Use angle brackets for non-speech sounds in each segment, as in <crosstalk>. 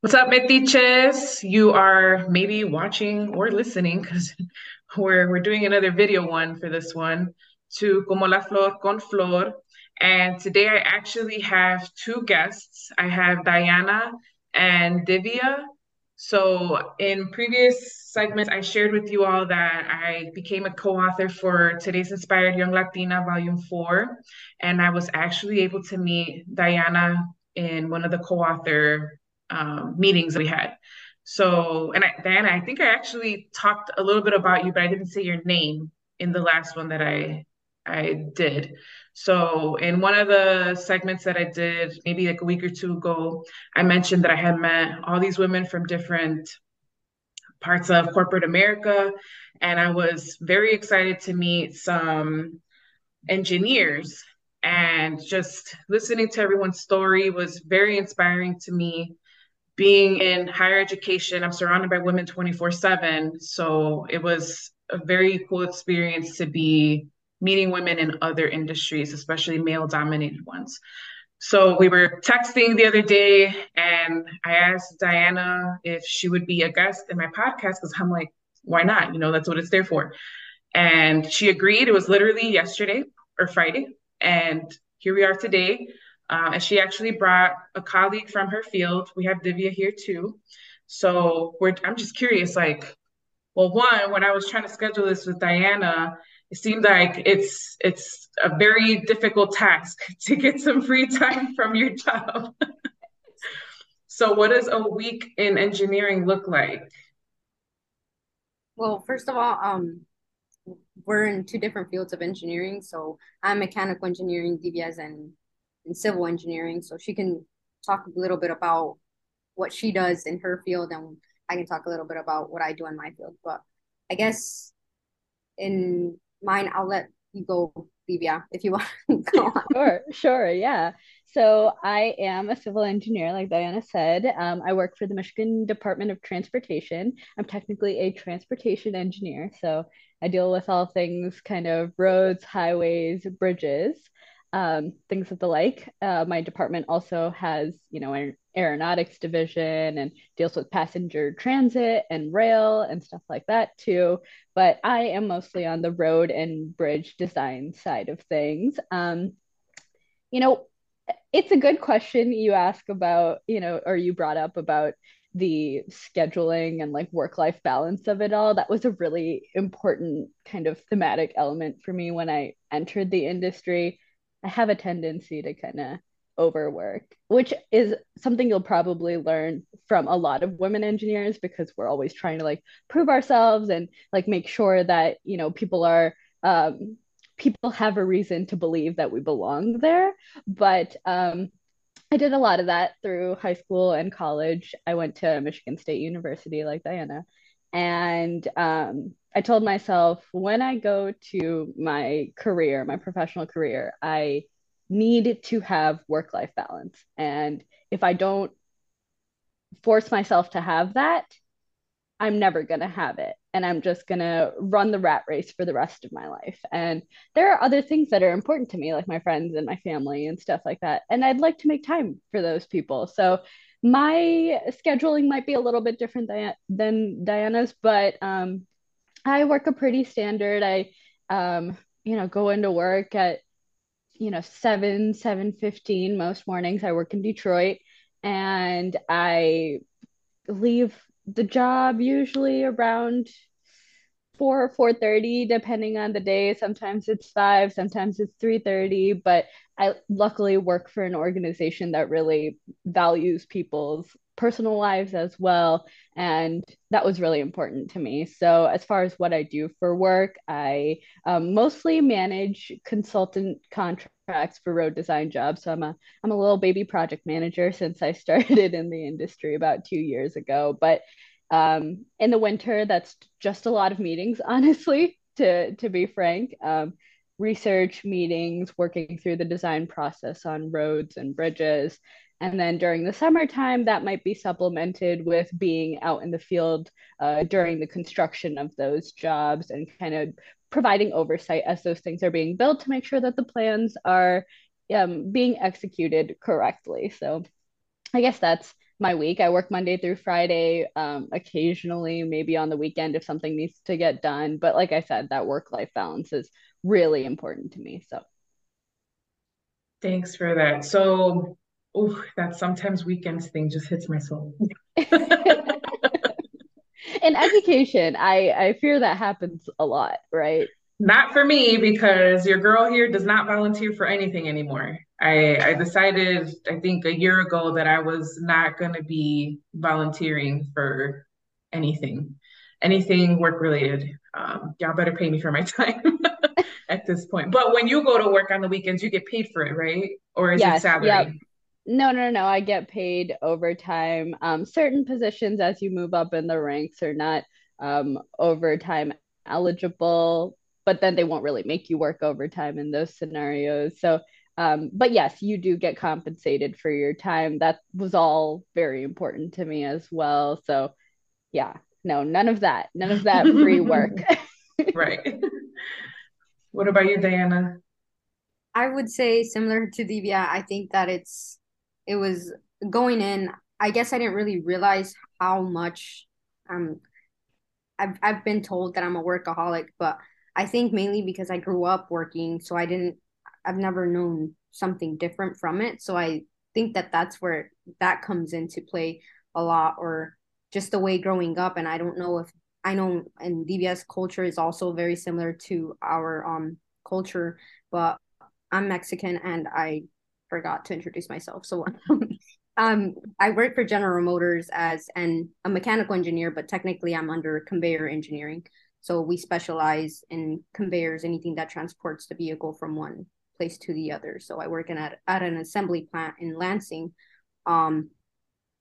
What's up, Metiches? You are maybe watching or listening because <laughs> we're we're doing another video one for this one to Como la Flor con Flor. And today I actually have two guests. I have Diana and Divya. So in previous segments, I shared with you all that I became a co-author for today's Inspired Young Latina Volume 4. And I was actually able to meet Diana in one of the co-author um, meetings that we had. So, and I, Diana, I think I actually talked a little bit about you, but I didn't say your name in the last one that I I did. So, in one of the segments that I did, maybe like a week or two ago, I mentioned that I had met all these women from different parts of corporate America, and I was very excited to meet some engineers. And just listening to everyone's story was very inspiring to me being in higher education, I'm surrounded by women 24 7. So it was a very cool experience to be meeting women in other industries, especially male dominated ones. So we were texting the other day, and I asked Diana if she would be a guest in my podcast because I'm like, why not? You know, that's what it's there for. And she agreed. It was literally yesterday or Friday. And here we are today. Uh, and she actually brought a colleague from her field. We have Divya here too. So we're, I'm just curious, like, well, one, when I was trying to schedule this with Diana, it seemed like it's it's a very difficult task <laughs> to get some free time from your job. <laughs> so what does a week in engineering look like? Well, first of all, um, we're in two different fields of engineering. So I'm mechanical engineering, Divya's, and in civil engineering. So she can talk a little bit about what she does in her field, and I can talk a little bit about what I do in my field. But I guess in mine, I'll let you go, Divya, if you <laughs> want go on. Sure, sure, yeah. So I am a civil engineer, like Diana said. Um, I work for the Michigan Department of Transportation. I'm technically a transportation engineer, so I deal with all things kind of roads, highways, bridges um, things of the like. Uh, my department also has, you know, an aeronautics division and deals with passenger transit and rail and stuff like that too. But I am mostly on the road and bridge design side of things. Um, you know, it's a good question you ask about, you know, or you brought up about the scheduling and like work life balance of it all. That was a really important kind of thematic element for me when I entered the industry I have a tendency to kind of overwork, which is something you'll probably learn from a lot of women engineers because we're always trying to like prove ourselves and like make sure that, you know, people are um people have a reason to believe that we belong there. But um I did a lot of that through high school and college. I went to Michigan State University like Diana. And um I told myself when I go to my career, my professional career, I need to have work life balance. And if I don't force myself to have that, I'm never going to have it. And I'm just going to run the rat race for the rest of my life. And there are other things that are important to me, like my friends and my family and stuff like that. And I'd like to make time for those people. So my scheduling might be a little bit different than, than Diana's, but um, I work a pretty standard. I, um, you know, go into work at, you know, seven, seven fifteen most mornings. I work in Detroit, and I leave the job usually around four or four thirty, depending on the day. Sometimes it's five, sometimes it's three thirty. But I luckily work for an organization that really values people's personal lives as well. And that was really important to me. So, as far as what I do for work, I um, mostly manage consultant contracts for road design jobs. So, I'm a, I'm a little baby project manager <laughs> since I started in the industry about two years ago. But um, in the winter, that's just a lot of meetings, <laughs> honestly, to, to be frank. Um, research meetings, working through the design process on roads and bridges, and then during the summertime, that might be supplemented with being out in the field uh, during the construction of those jobs and kind of providing oversight as those things are being built to make sure that the plans are um, being executed correctly. So I guess that's my week. I work Monday through Friday, um, occasionally, maybe on the weekend if something needs to get done. But like I said, that work life balance is really important to me. So thanks for that. So, oh, that sometimes weekends thing just hits my soul. <laughs> In education, I I fear that happens a lot, right? Not for me because your girl here does not volunteer for anything anymore. I, I decided, I think a year ago, that I was not going to be volunteering for anything, anything work related. Um, y'all better pay me for my <laughs> time <laughs> at this point. But when you go to work on the weekends, you get paid for it, right? Or is yes, it salary? Yep. No, no, no. I get paid overtime. Um, certain positions as you move up in the ranks are not um, overtime eligible, but then they won't really make you work overtime in those scenarios. So um, but yes, you do get compensated for your time. That was all very important to me as well. So yeah, no, none of that, none of that free work. <laughs> right. What about you, Diana? I would say similar to Divya. I think that it's it was going in. I guess I didn't really realize how much um I've I've been told that I'm a workaholic, but I think mainly because I grew up working, so I didn't I've never known something different from it. So I think that that's where that comes into play a lot, or just the way growing up. And I don't know if I know, and Divya's culture is also very similar to our um culture, but I'm Mexican and I forgot to introduce myself. So <laughs> um I work for General Motors as an a mechanical engineer, but technically I'm under conveyor engineering. So we specialize in conveyors, anything that transports the vehicle from one place to the other. So I work in at, at an assembly plant in Lansing. Um,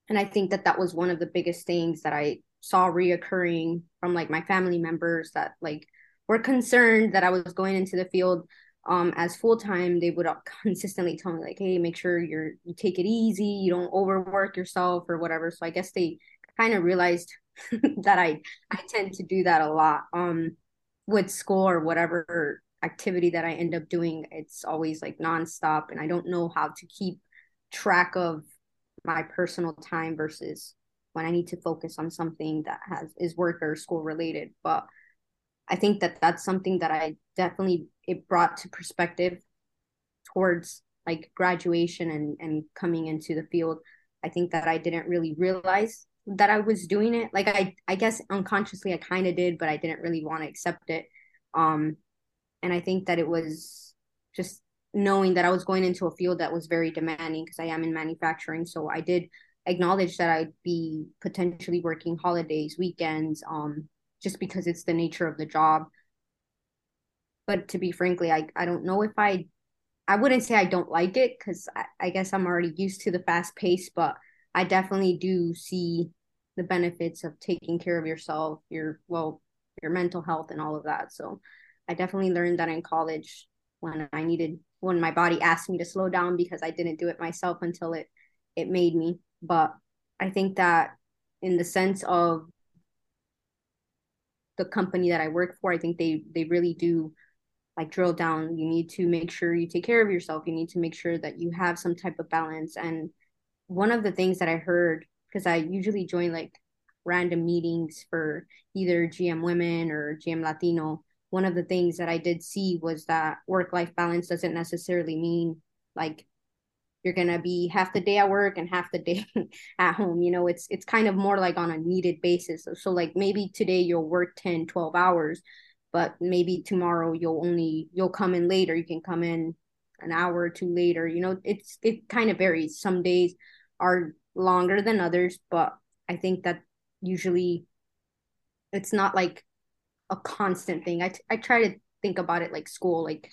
and I think that that was one of the biggest things that I saw reoccurring from like my family members that like were concerned that I was going into the field um, as full time. They would <laughs> consistently tell me like, "Hey, make sure you're you take it easy, you don't overwork yourself or whatever." So I guess they kind of realized <laughs> that I I tend to do that a lot um, with school or whatever activity that I end up doing, it's always like nonstop, and I don't know how to keep track of my personal time versus when I need to focus on something that has is work or school related. But I think that that's something that I definitely it brought to perspective towards like graduation and and coming into the field. I think that I didn't really realize that I was doing it. Like I I guess unconsciously I kind of did, but I didn't really want to accept it. Um and I think that it was just knowing that I was going into a field that was very demanding because I am in manufacturing. So I did acknowledge that I'd be potentially working holidays, weekends, um, just because it's the nature of the job. But to be frankly, I, I don't know if I I wouldn't say I don't like it because I, I guess I'm already used to the fast pace, but I definitely do see the benefits of taking care of yourself, your well, your mental health and all of that. So I definitely learned that in college when I needed when my body asked me to slow down because I didn't do it myself until it it made me. But I think that in the sense of the company that I work for, I think they they really do like drill down. You need to make sure you take care of yourself. You need to make sure that you have some type of balance. And one of the things that I heard because I usually join like random meetings for either GM Women or GM Latino one of the things that I did see was that work life balance doesn't necessarily mean like you're gonna be half the day at work and half the <laughs> day at home you know it's it's kind of more like on a needed basis so, so like maybe today you'll work 10 12 hours but maybe tomorrow you'll only you'll come in later you can come in an hour or two later you know it's it kind of varies some days are longer than others but i think that usually it's not like a constant thing. I, t- I try to think about it like school. Like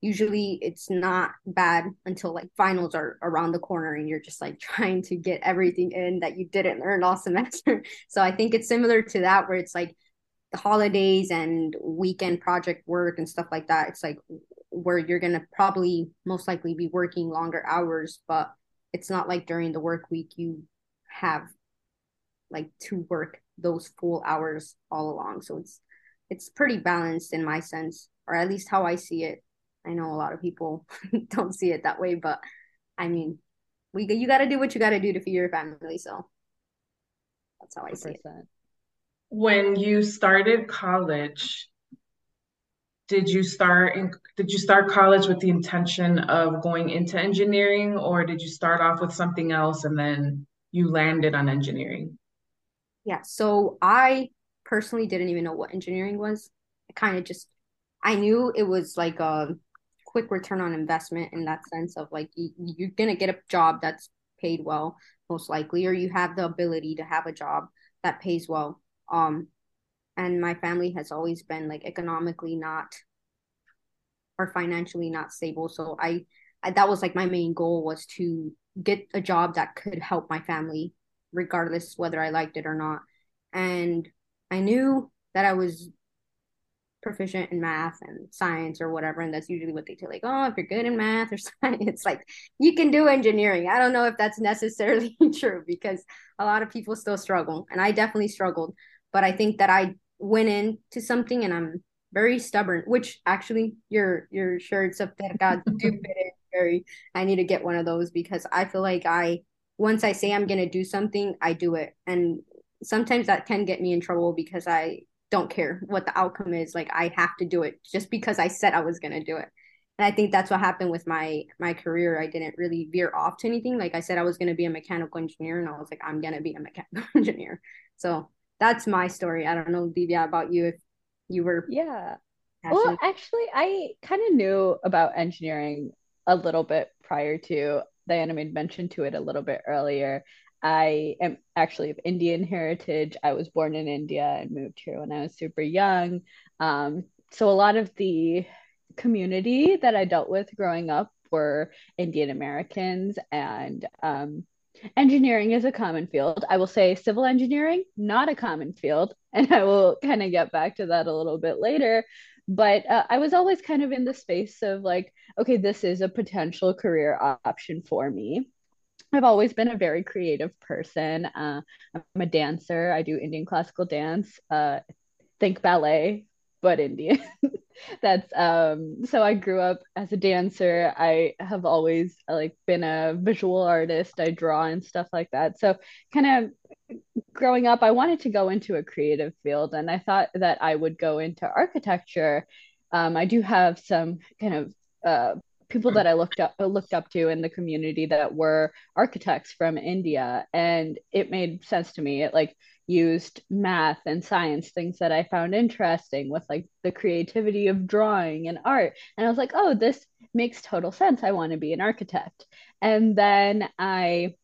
usually it's not bad until like finals are around the corner and you're just like <laughs> trying to get everything in that you didn't learn all semester. so I think it's similar to that where it's like the holidays and weekend project work and stuff like that. It's like where you're gonna probably most likely be working longer hours, but it's not like during the work week you have like to work those full hours all along. So it's it's pretty balanced in my sense, or at least how I see it. I know a lot of people <laughs> don't see it that way, but I mean, we you got to do what you got to do to feed your family. So that's how I 100%. see it. When you started college, did you start in, did you start college with the intention of going into engineering or did you start off with something else and then you landed on engineering? Yeah, so I personally didn't even know what engineering was. I kind of just I knew it was like a quick return on investment in that sense of like you, you're gonna get a job that's paid well most likely or you have the ability to have a job that pays well um and my family has always been like economically not or financially not stable. So I, I that was like my main goal was to get a job that could help my family regardless whether i liked it or not. And i knew that i was proficient in math and science or whatever and that's usually what they tell like oh if you're good in math or <laughs> science like you can do engineering. I don't know if that's necessarily <laughs> true because a lot of people still struggle and i definitely struggled but i think that i went into something and I'm very stubborn, which actually your your shirts of Terca do <laughs> fit in very I need to get one of those because I feel like I once I say I'm gonna do something, I do it. And sometimes that can get me in trouble because I don't care what the outcome is. Like I have to do it just because I said I was gonna do it. And I think that's what happened with my my career. I didn't really veer off to anything. Like I said, I was gonna be a mechanical engineer, and I was like, I'm gonna be a mechanical <laughs> engineer. So that's my story. I don't know, Divya, about you if you were Yeah. Well, actually, I kind of knew about engineering a little bit prior to Diana made mention to it a little bit earlier. I am actually of Indian heritage. I was born in India and moved here when I was super young. Um, so a lot of the community that I dealt with growing up were Indian Americans and um, engineering is a common field. I will say civil engineering, not a common field. <laughs> And I will kind of get back to that a little bit later. But uh, I was always kind of in the space of like, okay, this is a potential career option for me. I've always been a very creative person. Uh, I'm a dancer. I do Indian classical dance. Uh, think ballet but Indian. <laughs> That's um so I grew up as a dancer. I have always like been a visual artist. I draw and stuff like that. So kind of growing up I wanted to go into a creative field and I thought that I would go into architecture. Um, I do have some kind of uh, people that I looked up looked up to in the community that were architects from India and it made sense to me. It like used math and science things that I found interesting with like the creativity of drawing and art and I was like, "Oh, this makes total sense. I want to be an architect." And then I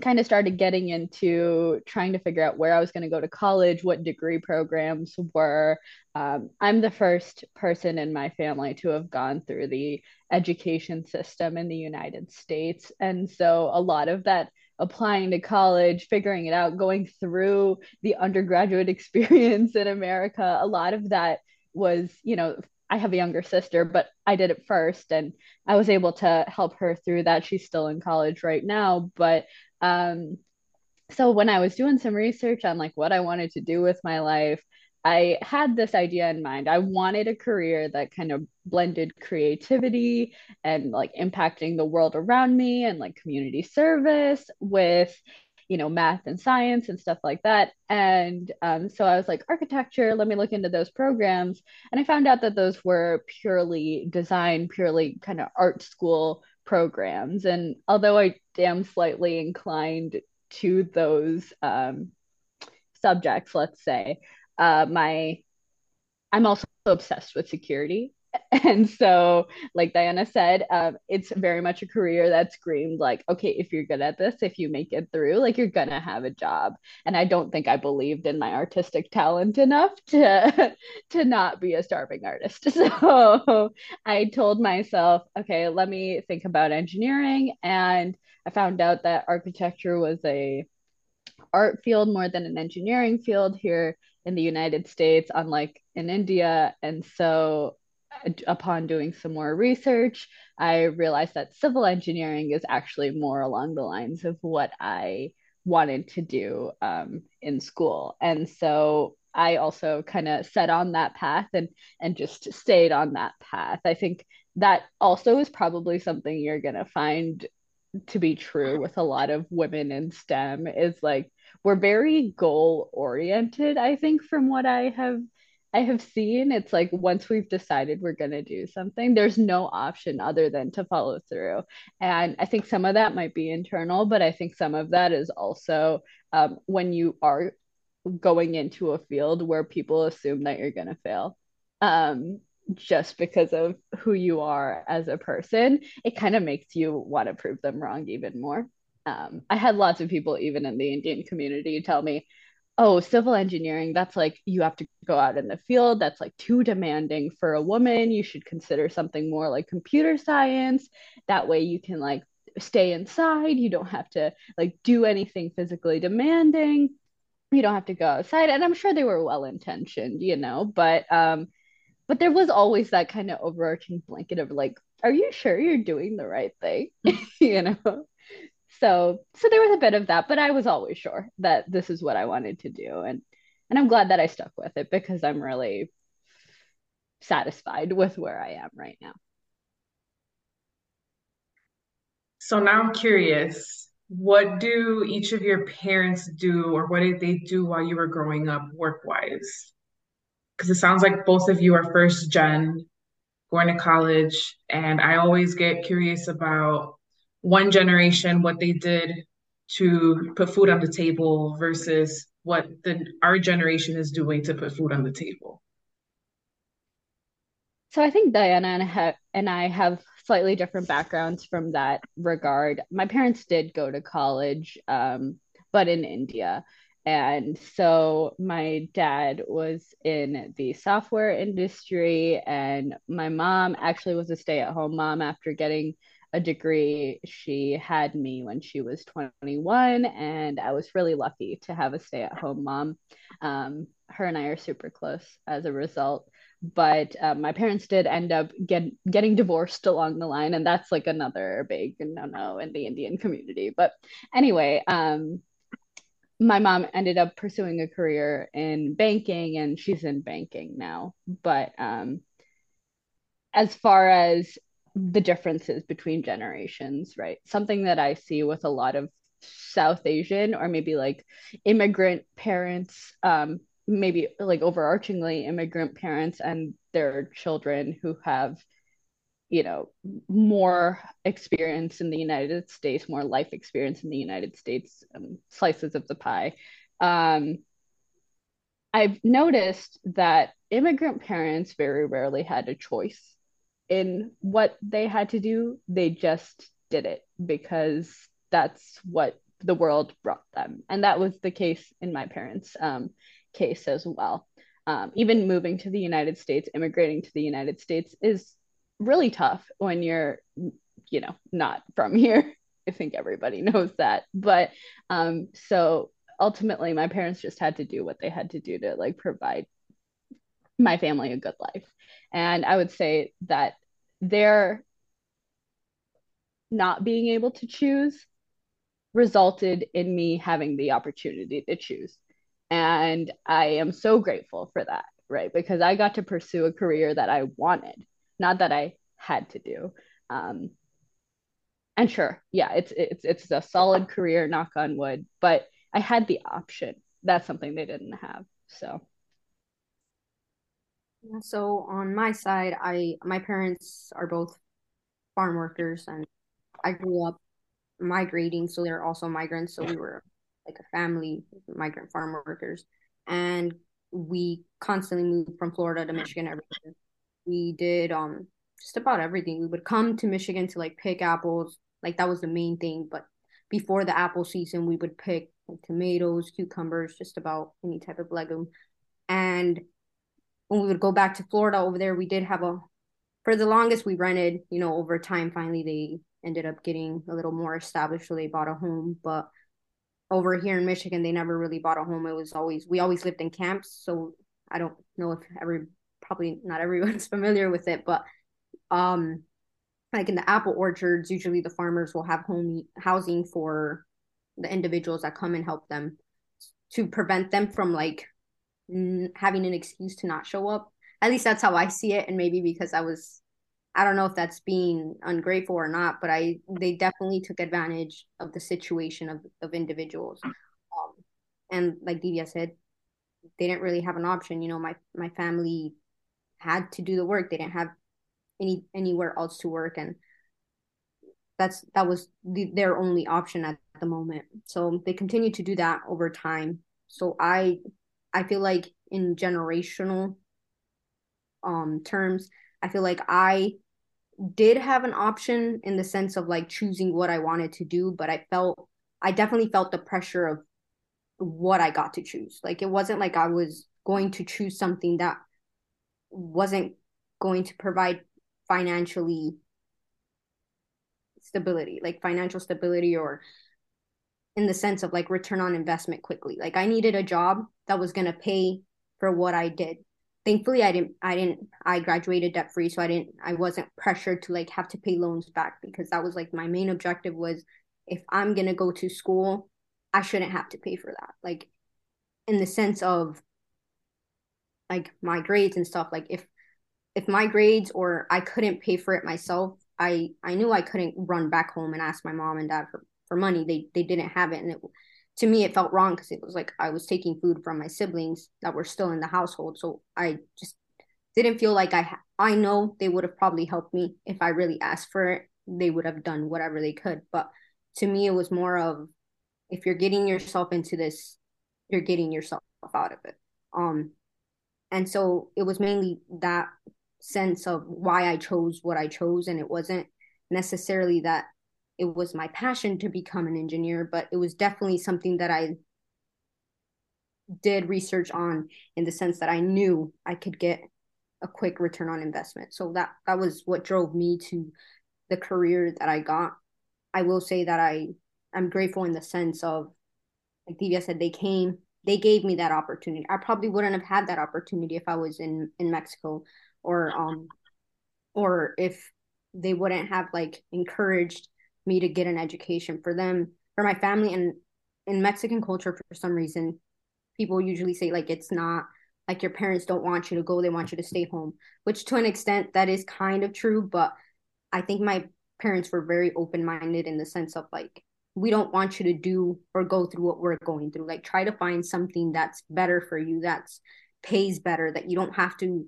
kind of started getting into trying to figure out where I was going to go to college, what degree programs were. Um, I'm the first person in my family to have gone through the education system in the United States. And so a lot of that applying to college, figuring it out, going through the undergraduate <laughs> experience in America, a lot of that was, you know, I have a younger sister, but I did it first and I was able to help her through that. She's still in college right now, but um, so when I was doing some research on like what I wanted to do with my life, I had this idea in mind. I wanted a career that kind of blended creativity and like impacting the world around me and like community service with, you know, math and science and stuff like that. And um, so I was like, architecture, let me look into those programs. And I found out that those were purely design, purely kind of art school programs. And although I am slightly inclined to those um, subjects, let's say, uh, my I'm also obsessed with security. <laughs> And so, like Diana said, um, it's very much a career that screamed like, okay, if you're good at this, if you make it through, like you're gonna have a job. And I don't think I believed in my artistic talent enough <laughs> to to not be a starving artist. <laughs> So I told myself, okay, let me think about engineering. And I found out that architecture was a art field more than an engineering field here in the United States, unlike in India. And so, upon doing some more research, I realized that civil engineering is actually more along the lines of what I wanted to do um, in school. And so, I also kind of set on that path and and just stayed on that path. I think that also is probably something you're going to find to be true with a lot of women in STEM is like we're very goal oriented, I think, from what I have I have seen. It's like once we've decided we're gonna do something, there's no option other than to follow through. And I think some of that might be internal, but I think some of that is also um, when you are going into a field where people assume that you're gonna fail. Um, just because of who you are as a person, it kind of makes you want to prove them wrong even more. Um, I had lots of people, even in the Indian community, tell me, oh, civil engineering, that's like you have to go out in the field. That's like too demanding for a woman. You should consider something more like computer science. That way you can like stay inside. You don't have to like do anything physically demanding. You don't have to go outside. And I'm sure they were well intentioned, you know, but um, but there was always that kind of overarching blanket of like are you sure you're doing the right thing <laughs> you know so so there was a bit of that but i was always sure that this is what i wanted to do and and i'm glad that i stuck with it because i'm really satisfied with where i am right now so now i'm curious what do each of your parents do or what did they do while you were growing up work wise because it sounds like both of you are first gen going to college. And I always get curious about one generation, what they did to put food on the table versus what the our generation is doing to put food on the table. So I think Diana and I have, and I have slightly different backgrounds from that regard. My parents did go to college, um, but in India. And so my dad was in the software industry, and my mom actually was a stay at home mom after getting a degree. She had me when she was 21, and I was really lucky to have a stay at home mom. Um, her and I are super close as a result. But um, my parents did end up get, getting divorced along the line, and that's like another big no no in the Indian community. But anyway, um, my mom ended up pursuing a career in banking and she's in banking now but um, as far as the differences between generations right? Something that i see with a lot of south asian or maybe like immigrant parents um, maybe like overarchingly immigrant parents and their children who have you know more experience in the united states more life experience in the united states um, slices of the pie. Um, i've noticed that immigrant parents very rarely had a choice in what they had to do they just did it because that's what the world brought them. And that was the case in my parents um, case as well. Um, even moving to the united states immigrating to the united states is really tough when you're you know not from <laughs> here. I think everybody knows that. But um so ultimately my parents just had to do what they had to do to like provide my family a good life and i would say that their not being able to choose resulted in me having the opportunity to choose and i am so grateful for that right because i got to pursue a career that i wanted not that I had to do. Um, and sure, yeah, it's it's it's a solid career, knock on wood, but I had the option. That's something they didn't have. So so on my side, I my parents are both farm workers and I grew up migrating, so they're also migrants. So we were like a family, migrant farm workers. And we constantly moved from Florida to Michigan every year we did um just about everything. We would come to Michigan to like pick apples, like that was the main thing. But before the apple season, we would pick like, tomatoes, cucumbers, just about any type of legume. And when we would go back to Florida over there, we did have a for the longest we rented, you know, over time finally they ended up getting a little more established, so they bought a home. But over here in Michigan, they never really bought a home. It was always we always lived in camps, so I don't know if every probably not everyone's <laughs> familiar with it, but um, like in the apple orchards, usually the farmers will have home housing for the individuals that come and help them to prevent them from like having an excuse to not show up. At least that's how I see it, and maybe because I was I don't know if that's being ungrateful or not, but I they definitely took advantage of the situation of of individuals. Um, and like Divya said, they didn't really have an option. You know, my my family had to do the work. They didn't have any anywhere else to work, and that's that was the, their only option at the moment. So they continued to do that over time. So I I feel like in generational um terms, I feel like I did have an option in the sense of like choosing what I wanted to do, but I felt I definitely felt the pressure of what I got to choose. Like it wasn't like I was going to choose something that wasn't going to provide financially stability, like financial stability or in the sense of like return on investment quickly. Like I needed a job that was going to pay for what I did thankfully i didn't i didn't i graduated debt free so i didn't i wasn't pressured to like have to pay loans back because that was like my main objective was if i'm going to go to school i shouldn't have to pay for that like in the sense of like my grades and stuff like if if my grades or i couldn't pay for it myself i i knew i couldn't run back home and ask my mom and dad for for money they they didn't have it and it to me it felt wrong because it was like I was taking food from my siblings that were still in the household. So I just didn't feel like I I know they would have probably helped me if I really asked for it. They would have done whatever they could. But to me it was more of if you're getting yourself into this, you're getting yourself out of it. Um and so it was mainly that sense of why I chose what I chose and it wasn't necessarily that it was my passion to become an engineer, but it was definitely something that I did research on in the sense that I knew I could get a quick return on investment. So that that was what drove me to the career that I got. I will say that I I'm grateful in the sense of like Divya said, they came, they gave me that opportunity. I probably wouldn't have had that opportunity if I was in in Mexico or um or if they wouldn't have like encouraged me to get an education for them. For my family and in mexican culture for some reason people usually say like it's not like your parents don't want you to go they want you to stay home which to an extent that is kind of true but i think my parents were very open-minded in the sense of like we don't want you to do or go through what we're going through. Like try to find something that's better for you that's pays better that you don't have to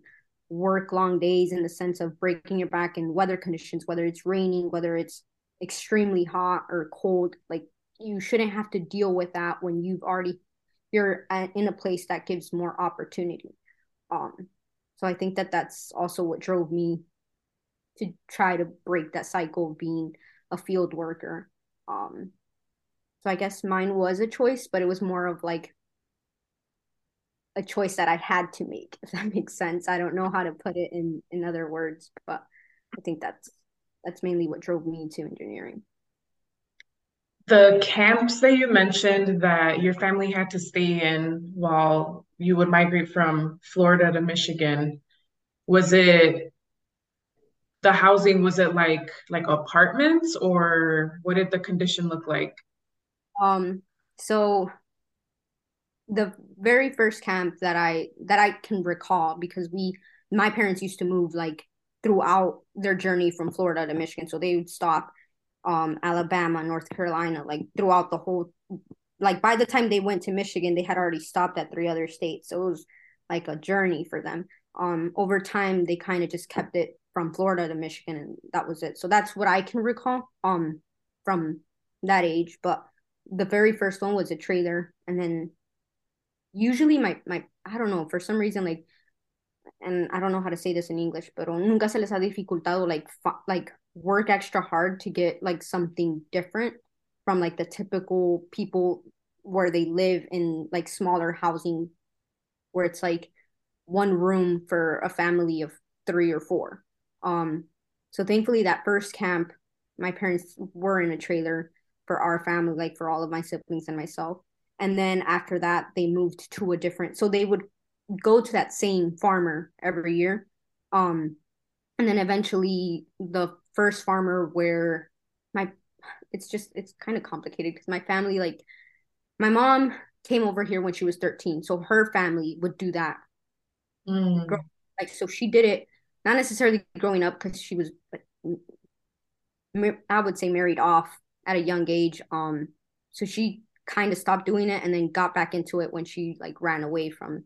work long days in the sense of breaking your back in weather conditions whether it's raining whether it's extremely hot or cold like you shouldn't have to deal with that when you've already you're in a place that gives more opportunity. Um so i think that that's also what drove me to try to break that cycle of being a field worker. Um so i guess mine was a choice but it was more of like a choice that i had to make <laughs> if that makes sense. I don't know how to put it in in other words but i think that's that's mainly what drove me to engineering. The camps that you mentioned that your family had to stay in while you would migrate from Florida to Michigan, was it the housing was it like like apartments or what did the condition look like? Um so the very first camp that I that I can recall because we my parents used to move like throughout their journey from Florida to Michigan. So they would stop um, Alabama, North Carolina, like throughout the whole. Like by the time they went to Michigan, they had already stopped at three other states. So it was like a journey for them. Um, over time, they kind of just kept it from Florida to Michigan, and that was it. So that's what I can recall um from that age. But the very first one was a trailer, and then usually my my I don't know for some reason like and I don't know how to say this in English, pero nunca se les ha dificultado like like work extra hard to get like something different from like the typical people where they live in like smaller housing where it's like one room for a family of three or four. Um so thankfully that first camp my parents were in a trailer for our family like for all of my siblings and myself. And then after that they moved to a different so they would go to that same farmer every year. Um, and then eventually the first farmer where my it's just it's kind of complicated because my family like my mom came over here when she was 13 so her family would do that mm. like so she did it not necessarily growing up because she was I would say married off at a young age. Um, so she kind of stopped doing it and then got back into it when she like ran away from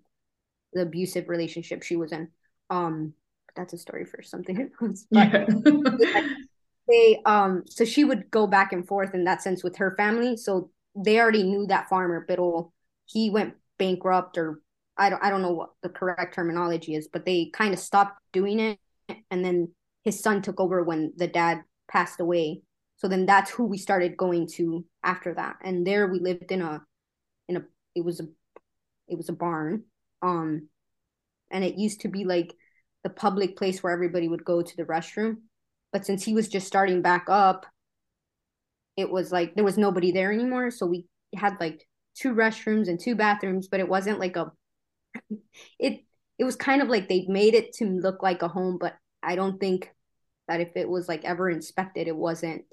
the abusive relationship she was in. Um, that's a story for something <laughs> else. But yeah. <laughs> they um so she would go back and forth in that sense with her family. So they already knew that farmer, but he went bankrupt or I don't I don't know what the correct terminology is, but they kind of stopped doing it and then his son took over when the dad passed away. So then that's who we started going to after that. And there we lived in a in a it was a it was a barn. Um and it used to be like the public place where everybody would go to the restroom. But since he was just starting back up, it was like there was nobody there anymore. So we had like two restrooms and two bathrooms, but it wasn't like a <laughs> it it was kind of like they made it to look like a home, but I don't think that if it was like ever inspected, it wasn't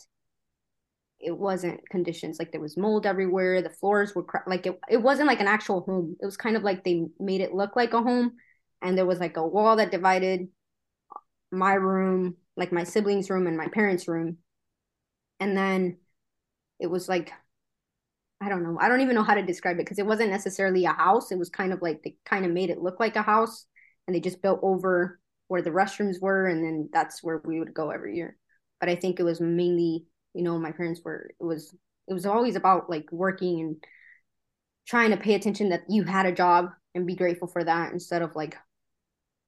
it wasn't conditions like there was mold everywhere the floors were like it, it wasn't like an actual home. It was kind of like they made it look like a home and there was like a wall that divided my room like my siblings room and my parents room. And then it was like i don't know i don't even know how to describe it because it wasn't necessarily a house. It was kind of like they kind of made it look like a house and they just built over where the restrooms were and then that's where we would go every year. But i think it was mainly you know my parents were it was it was always about like working and trying to pay attention that you had a job and be grateful for that instead of like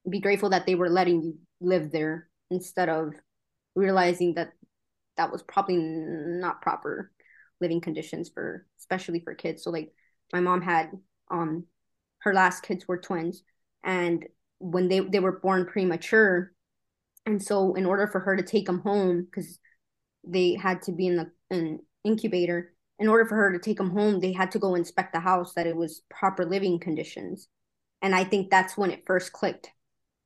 be grateful that they were letting you live there instead of realizing that that was probably not proper living conditions for especially for kids. So like my mom had um her last kids were twins and when they they were born premature. And so in order for her to take them home because they had to be in the an incubator. In order for her to take them home they had to go inspect the house that it was proper living conditions. And i think that's when it first clicked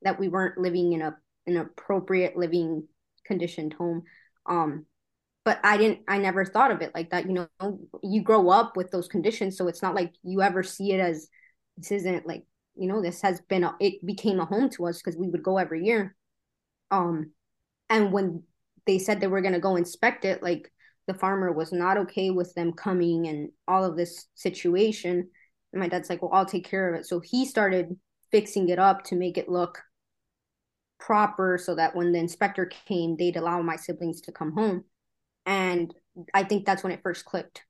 that we weren't living in a an appropriate living conditioned home. Um but i didn't i never thought of it like that you know you grow up with those conditions so it's not like you ever see it as this isn't like you know this has been a, it became a home to us because we would go every year. Um and when they said they were going to go inspect it like the farmer was not okay with them coming and all of this situation. And my dad's like well i'll take care of it. So he started fixing it up to make it look proper so that when the inspector came they'd allow my siblings to come home. And i think that's when it first clicked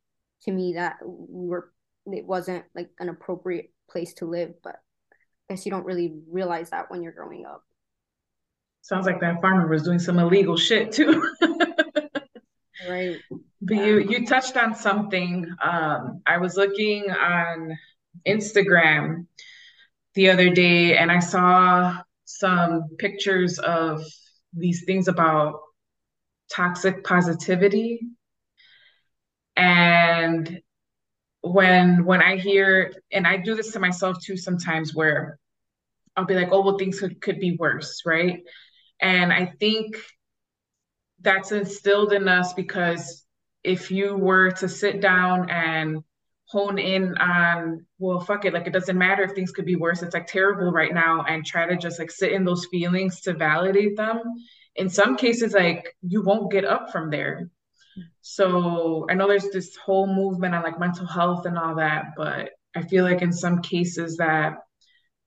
to me that we were it wasn't like an appropriate place to live. But i guess you don't really realize that when you're growing up Sounds like that farmer was doing some illegal shit too. right. <laughs> But yeah. you you touched on something. Um, I was looking on Instagram the other day and I saw some pictures of these things about toxic positivity. And when when I hear and I do this to myself too sometimes where I'll be like, oh well things could, could be worse, right? And I think that's instilled in us because if you were to sit down and hone in on, well, fuck it, like it doesn't matter if things could be worse, it's like terrible right now, and try to just like sit in those feelings to validate them. In some cases, like you won't get up from there. So I know there's this whole movement on like mental health and all that, but I feel like in some cases that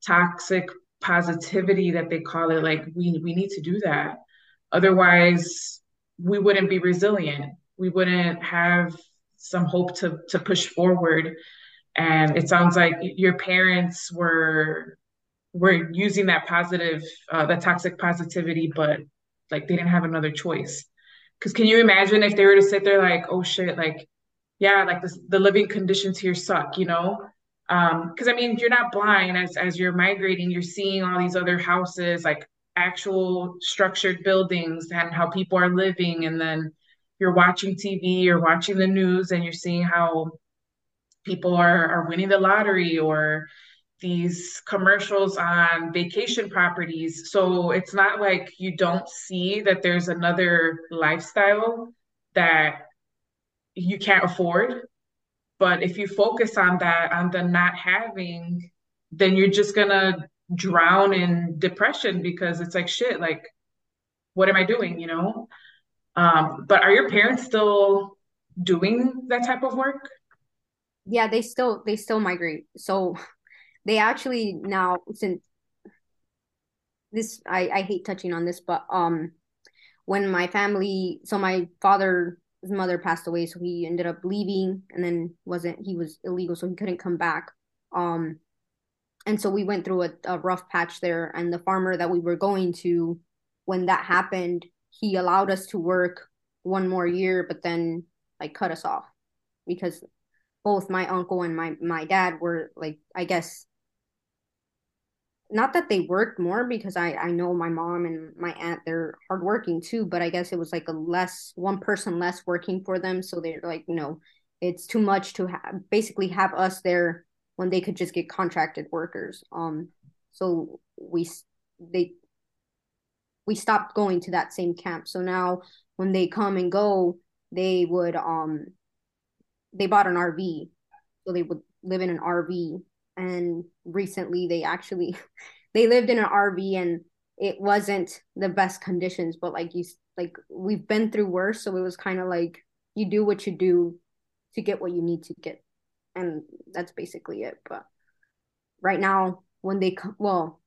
toxic positivity that they call it like we we need to do that. Otherwise we wouldn't be resilient. We wouldn't have some hope to to push forward. And it sounds like your parents were were using that positive uh, that toxic positivity but like they didn't have another choice. Because can you imagine if they were to sit there like oh shit like yeah like this, the living conditions here suck you know because um, I mean, you're not blind as as you're migrating. You're seeing all these other houses, like actual structured buildings, and how people are living. And then you're watching TV, you're watching the news, and you're seeing how people are are winning the lottery or these commercials on vacation properties. So it's not like you don't see that there's another lifestyle that you can't afford but if you focus on that, on the not having, then you're just gonna drown in depression because it's like shit, like what am I doing, you know? Um, but are your parents still doing that type of work? Yeah, they still they still migrate. So they actually now since this I I hate touching on this, but um when my family so my father his mother passed away so he ended up leaving and then wasn't he was illegal so he couldn't come back. Um and so we went through a, a rough patch there and the farmer that we were going to when that happened he allowed us to work one more year but then like cut us off. Because both my uncle and my my dad were like i guess not that they worked more because I I know my mom and my aunt they're hardworking too, but I guess it was like a less one person less working for them, so they're like, you know, it's too much to basically have us there when they could just get contracted workers. Um, so we they we stopped going to that same camp. So now when they come and go, they would um they bought an RV, so they would live in an RV and recently they actually <laughs> they lived in an RV and it wasn't the best conditions but like you like we've been through worse so it was kind of like you do what you do to get what you need to get. And that's basically it but right now when they come well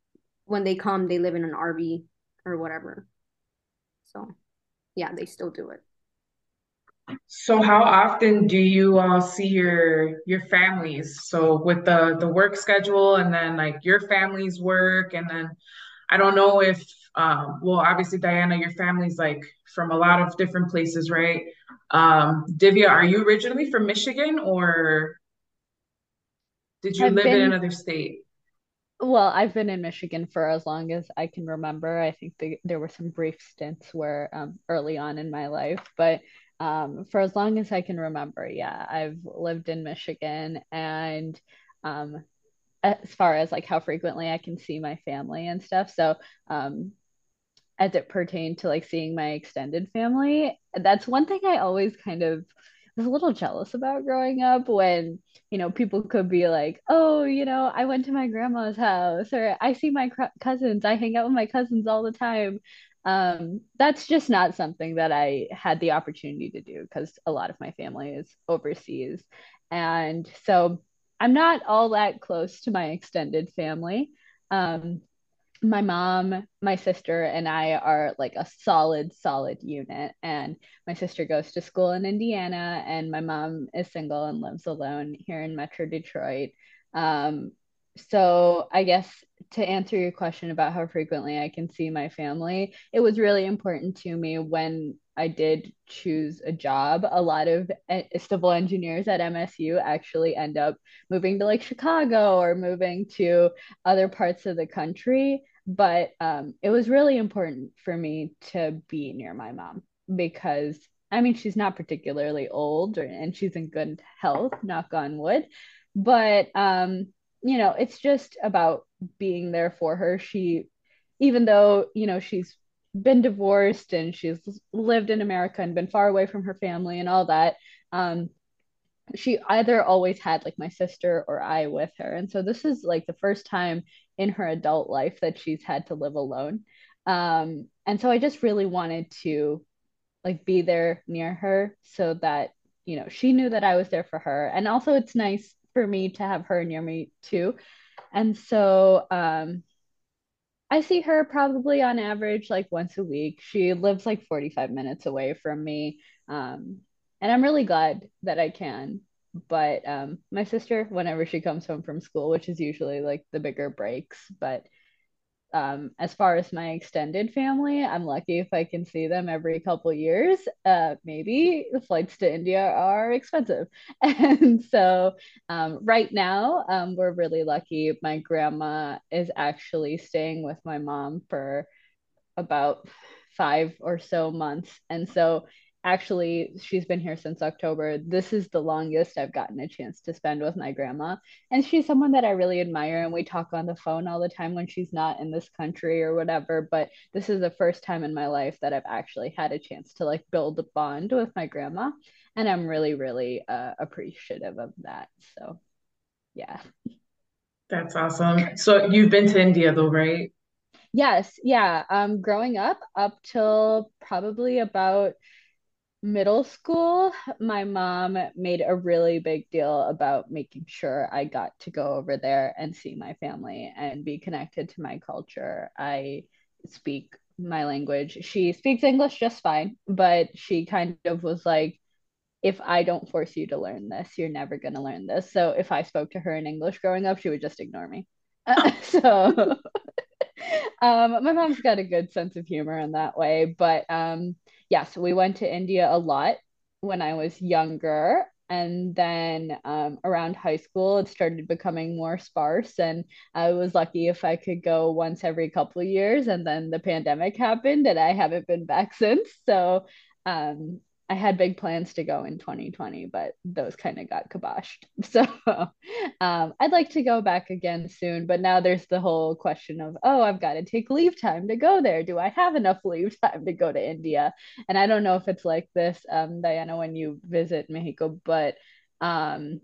when they come they live in an RV or whatever. So yeah they still do it so how often do you all see your your families? So with the the work schedule and then like your family's work and then I don't know if um well obviously Diana your family's like from a lot of different places, right? Um Divya, are you originally from Michigan or did you I've live in another state? Well, I've been in Michigan for as long as I can remember. I think the, there were some brief stints where um, early on in my life, but um, for as long as I can remember, yeah, I've lived in Michigan. And um, as far as like how frequently I can see my family and stuff, so um, as it pertained to like seeing my extended family, that's one thing I always kind of was a little jealous about growing up when, you know, people could be like, oh, you know, I went to my grandma's house or I see my cousins, I hang out with my cousins all the time. Um, that's just not something that I had the opportunity to do because a lot of my family is overseas. And so I'm not all that close to my extended family. Um, my mom, my sister, and I are like a solid, solid unit. And my sister goes to school in Indiana, and my mom is single and lives alone here in Metro Detroit. Um, so I guess to answer your question about how frequently I can see my family, it was really important to me when I did choose a job. A lot of civil engineers at MSU actually end up moving to like Chicago or moving to other parts of the country. But um, it was really important for me to be near my mom because I mean, she's not particularly old or, and she's in good health, knock on wood. But um, you know, it's just about being there for her. She, even though, you know, she's been divorced and she's lived in America and been far away from her family and all that, um, she either always had like my sister or I with her. And so this is like the first time in her adult life that she's had to live alone. Um, and so I just really wanted to like be there near her so that, you know, she knew that I was there for her. And also it's nice for me to have her near me too. And so um, I see her probably on average like once a week. She lives like 45 minutes away from me. Um, and I'm really glad that I can. But um, my sister, whenever she comes home from school, which is usually like the bigger breaks, but um, as far as my extended family, I'm lucky if I can see them every couple years. Uh, maybe the flights to India are expensive. <laughs> And so um, right now, um, we're really lucky. My grandma is actually staying with my mom for about five or so months. And so actually she's been here since October. This is the longest I've gotten a chance to spend with my grandma. And she's someone that I really admire and we talk on the phone all the time when she's not in this country or whatever, but this is the first time in my life that I've actually had a chance to like build a bond with my grandma and I'm really really uh, appreciative of that. So, yeah. That's awesome. So you've been to India though, right? Yes, yeah. Um, growing up, up till probably about middle school, my mom made a really big deal about making sure I got to go over there and see my family and be connected to my culture. I speak my language. She speaks English just fine, but she kind of was like, if I don't force you to learn this, you're never going to learn this. So if I spoke to her in English growing up, she would just ignore me. Uh, <laughs> <laughs> so <laughs> um, my mom's got a good sense of humor in that way. But um, yes, we went to India a lot when I was younger. And then um, around high school, it started becoming more sparse. And I was lucky if I could go once every couple of years. And then the pandemic happened, and I haven't been back <laughs> since. So um, I had big plans to go in 2020, but those kind of got kiboshed. <laughs> So um, I'd like to go back again soon. But now there's the whole question of, oh, I've got to take leave time to go there. Do I have enough leave <laughs> time to go to India? And I don't know if it's like this, um, Diana, when you visit Mexico, but um,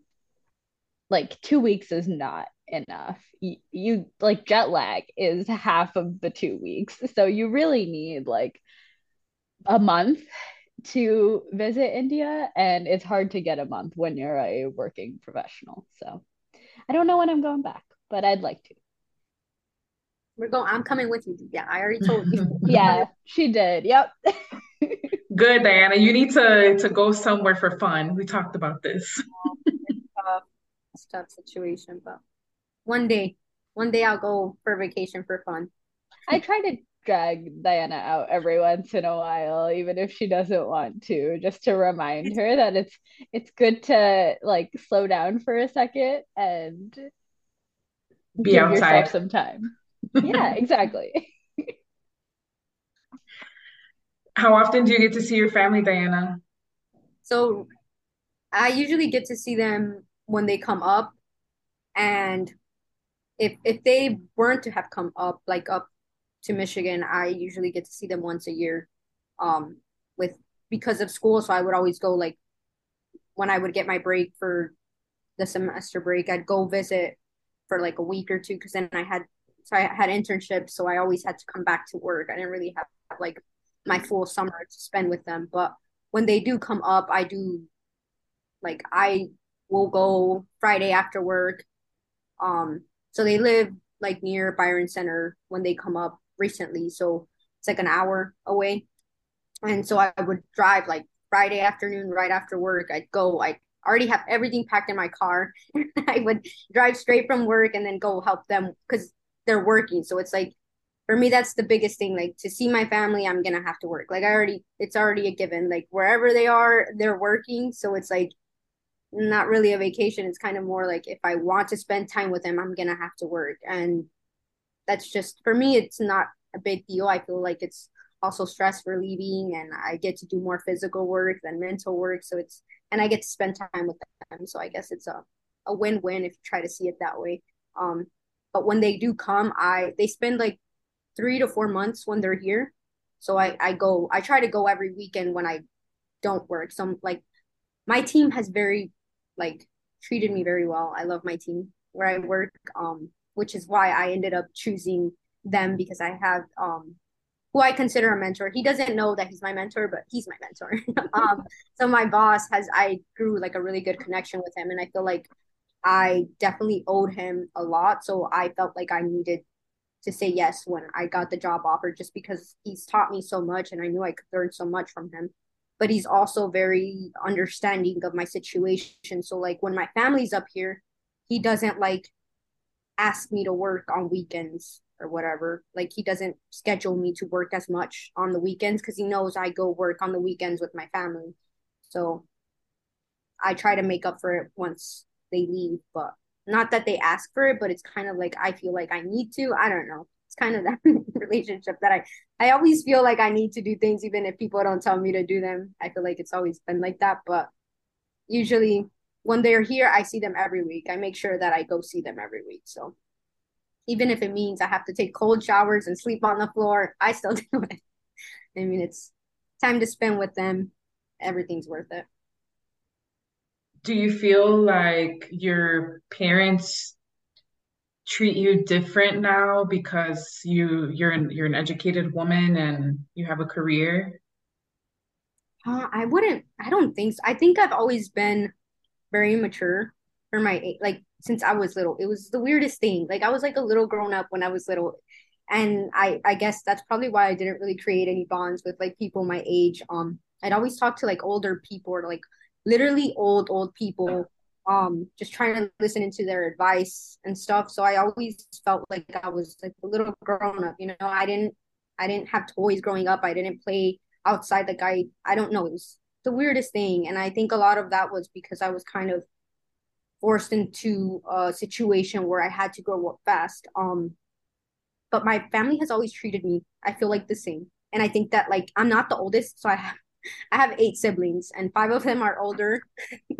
like two weeks is not enough. You, you like jet lag is half of the two weeks. So you really need like a month to visit India, and it's hard to get a month when you're a working professional. So I don't know when I'm going back, but I'd like to. We're going. I'm coming with you. Yeah, I already told you. <laughs> yeah, she did. Yep. <laughs> Good, Diana. You need to to go somewhere for fun. We talked about this. it's, <laughs> tough. tough situation, but one day, one day I'll go for vacation for fun. I try to drag Diana out every once in a while, even if she doesn't want to, just to remind her that it's it's good to like slow down for a second and be give outside. yourself some time. <laughs> yeah, exactly. How often do you get to see your family, Diana? So I usually get to see them when they come up and if if they weren't to have come up like up to Michigan, I usually get to see them once a year. Um, with because of school, so I would always go like when I would get my break for the semester break, I'd go visit for like a week or two because then I had so I had internships, so I always had to come back to work. I didn't really have like my full summer to spend with them, but when they do come up, I do like I will go Friday after work. Um, so they live like near Byron Center when they come up recently, so it's like an hour away. And so I would drive like Friday afternoon right after work. I'd go. I already have everything packed in my car. <laughs> I would drive straight from work and then go help them because they're working. So it's like for me that's the biggest thing. Like to see my family, I'm gonna have to work. Like I already, it's already a given. Like wherever they are, they're working. So it's like not really a vacation. It's kind of more like if I want to spend time with them, I'm gonna have to work. And that's just for me it's not a big deal. I feel like it's also stress relieving and i get to do more physical work than mental work. So it's and i get to spend time with them. So i guess it's a, a win-win if you try to see it that way. Um but when they do come i they spend like three to four months when they're here. So i i go i try to go every weekend when i don't work. So like my team has very like treated me very well. I love my team where i work. Um which is why I ended up choosing them because I have um who I consider a mentor. He doesn't know that he's my mentor, but he's my mentor. <laughs> um, so my boss has I grew like a really good connection with him, and I feel like I definitely owed him a lot. So I felt like I needed to say yes when I got the job offer, just because he's taught me so much, and I knew I could learn so much from him. But he's also very understanding of my situation. So like when my family's up here, he doesn't like ask me to work on weekends or whatever. Like he doesn't schedule me to work as much on the weekends because he knows I go work on the weekends with my family. So I try to make up for it once they leave, but not that they ask for it, but it's kind of like I feel like I need to. I don't know. It's kind of <laughs> that relationship that I I always feel like I need to do things even if people don't tell me to do them. I feel like it's always been like that, but usually when they're here, I see them every week. I make sure that I go see them every week. So even if it means I have to take cold showers and sleep on the floor, I still <laughs> do it. I mean, it's time to spend with them. Everything's worth it. Do you feel like your parents treat you different now because you you're an you're an educated woman and you have a career? Uh, I wouldn't. I don't think so. I think I've always been very mature for my age, like since I was little. It was the weirdest thing. Like I was like a little grown up when I was little, and I I guess that's probably why I didn't really create any bonds with like people my age. Um, I'd always talk to like older people or like literally old old people um just trying to listen into their advice and stuff so i always felt like i was like a little grown up you know i didn't i didn't have toys growing up i didn't play outside like I i don't know it was the weirdest thing and i think a lot of that was because i was kind of forced into a situation where i had to grow up fast um but my family has always treated me i feel like the same and i think that like i'm not the oldest so i have I have eight siblings, and five of them are older, <laughs>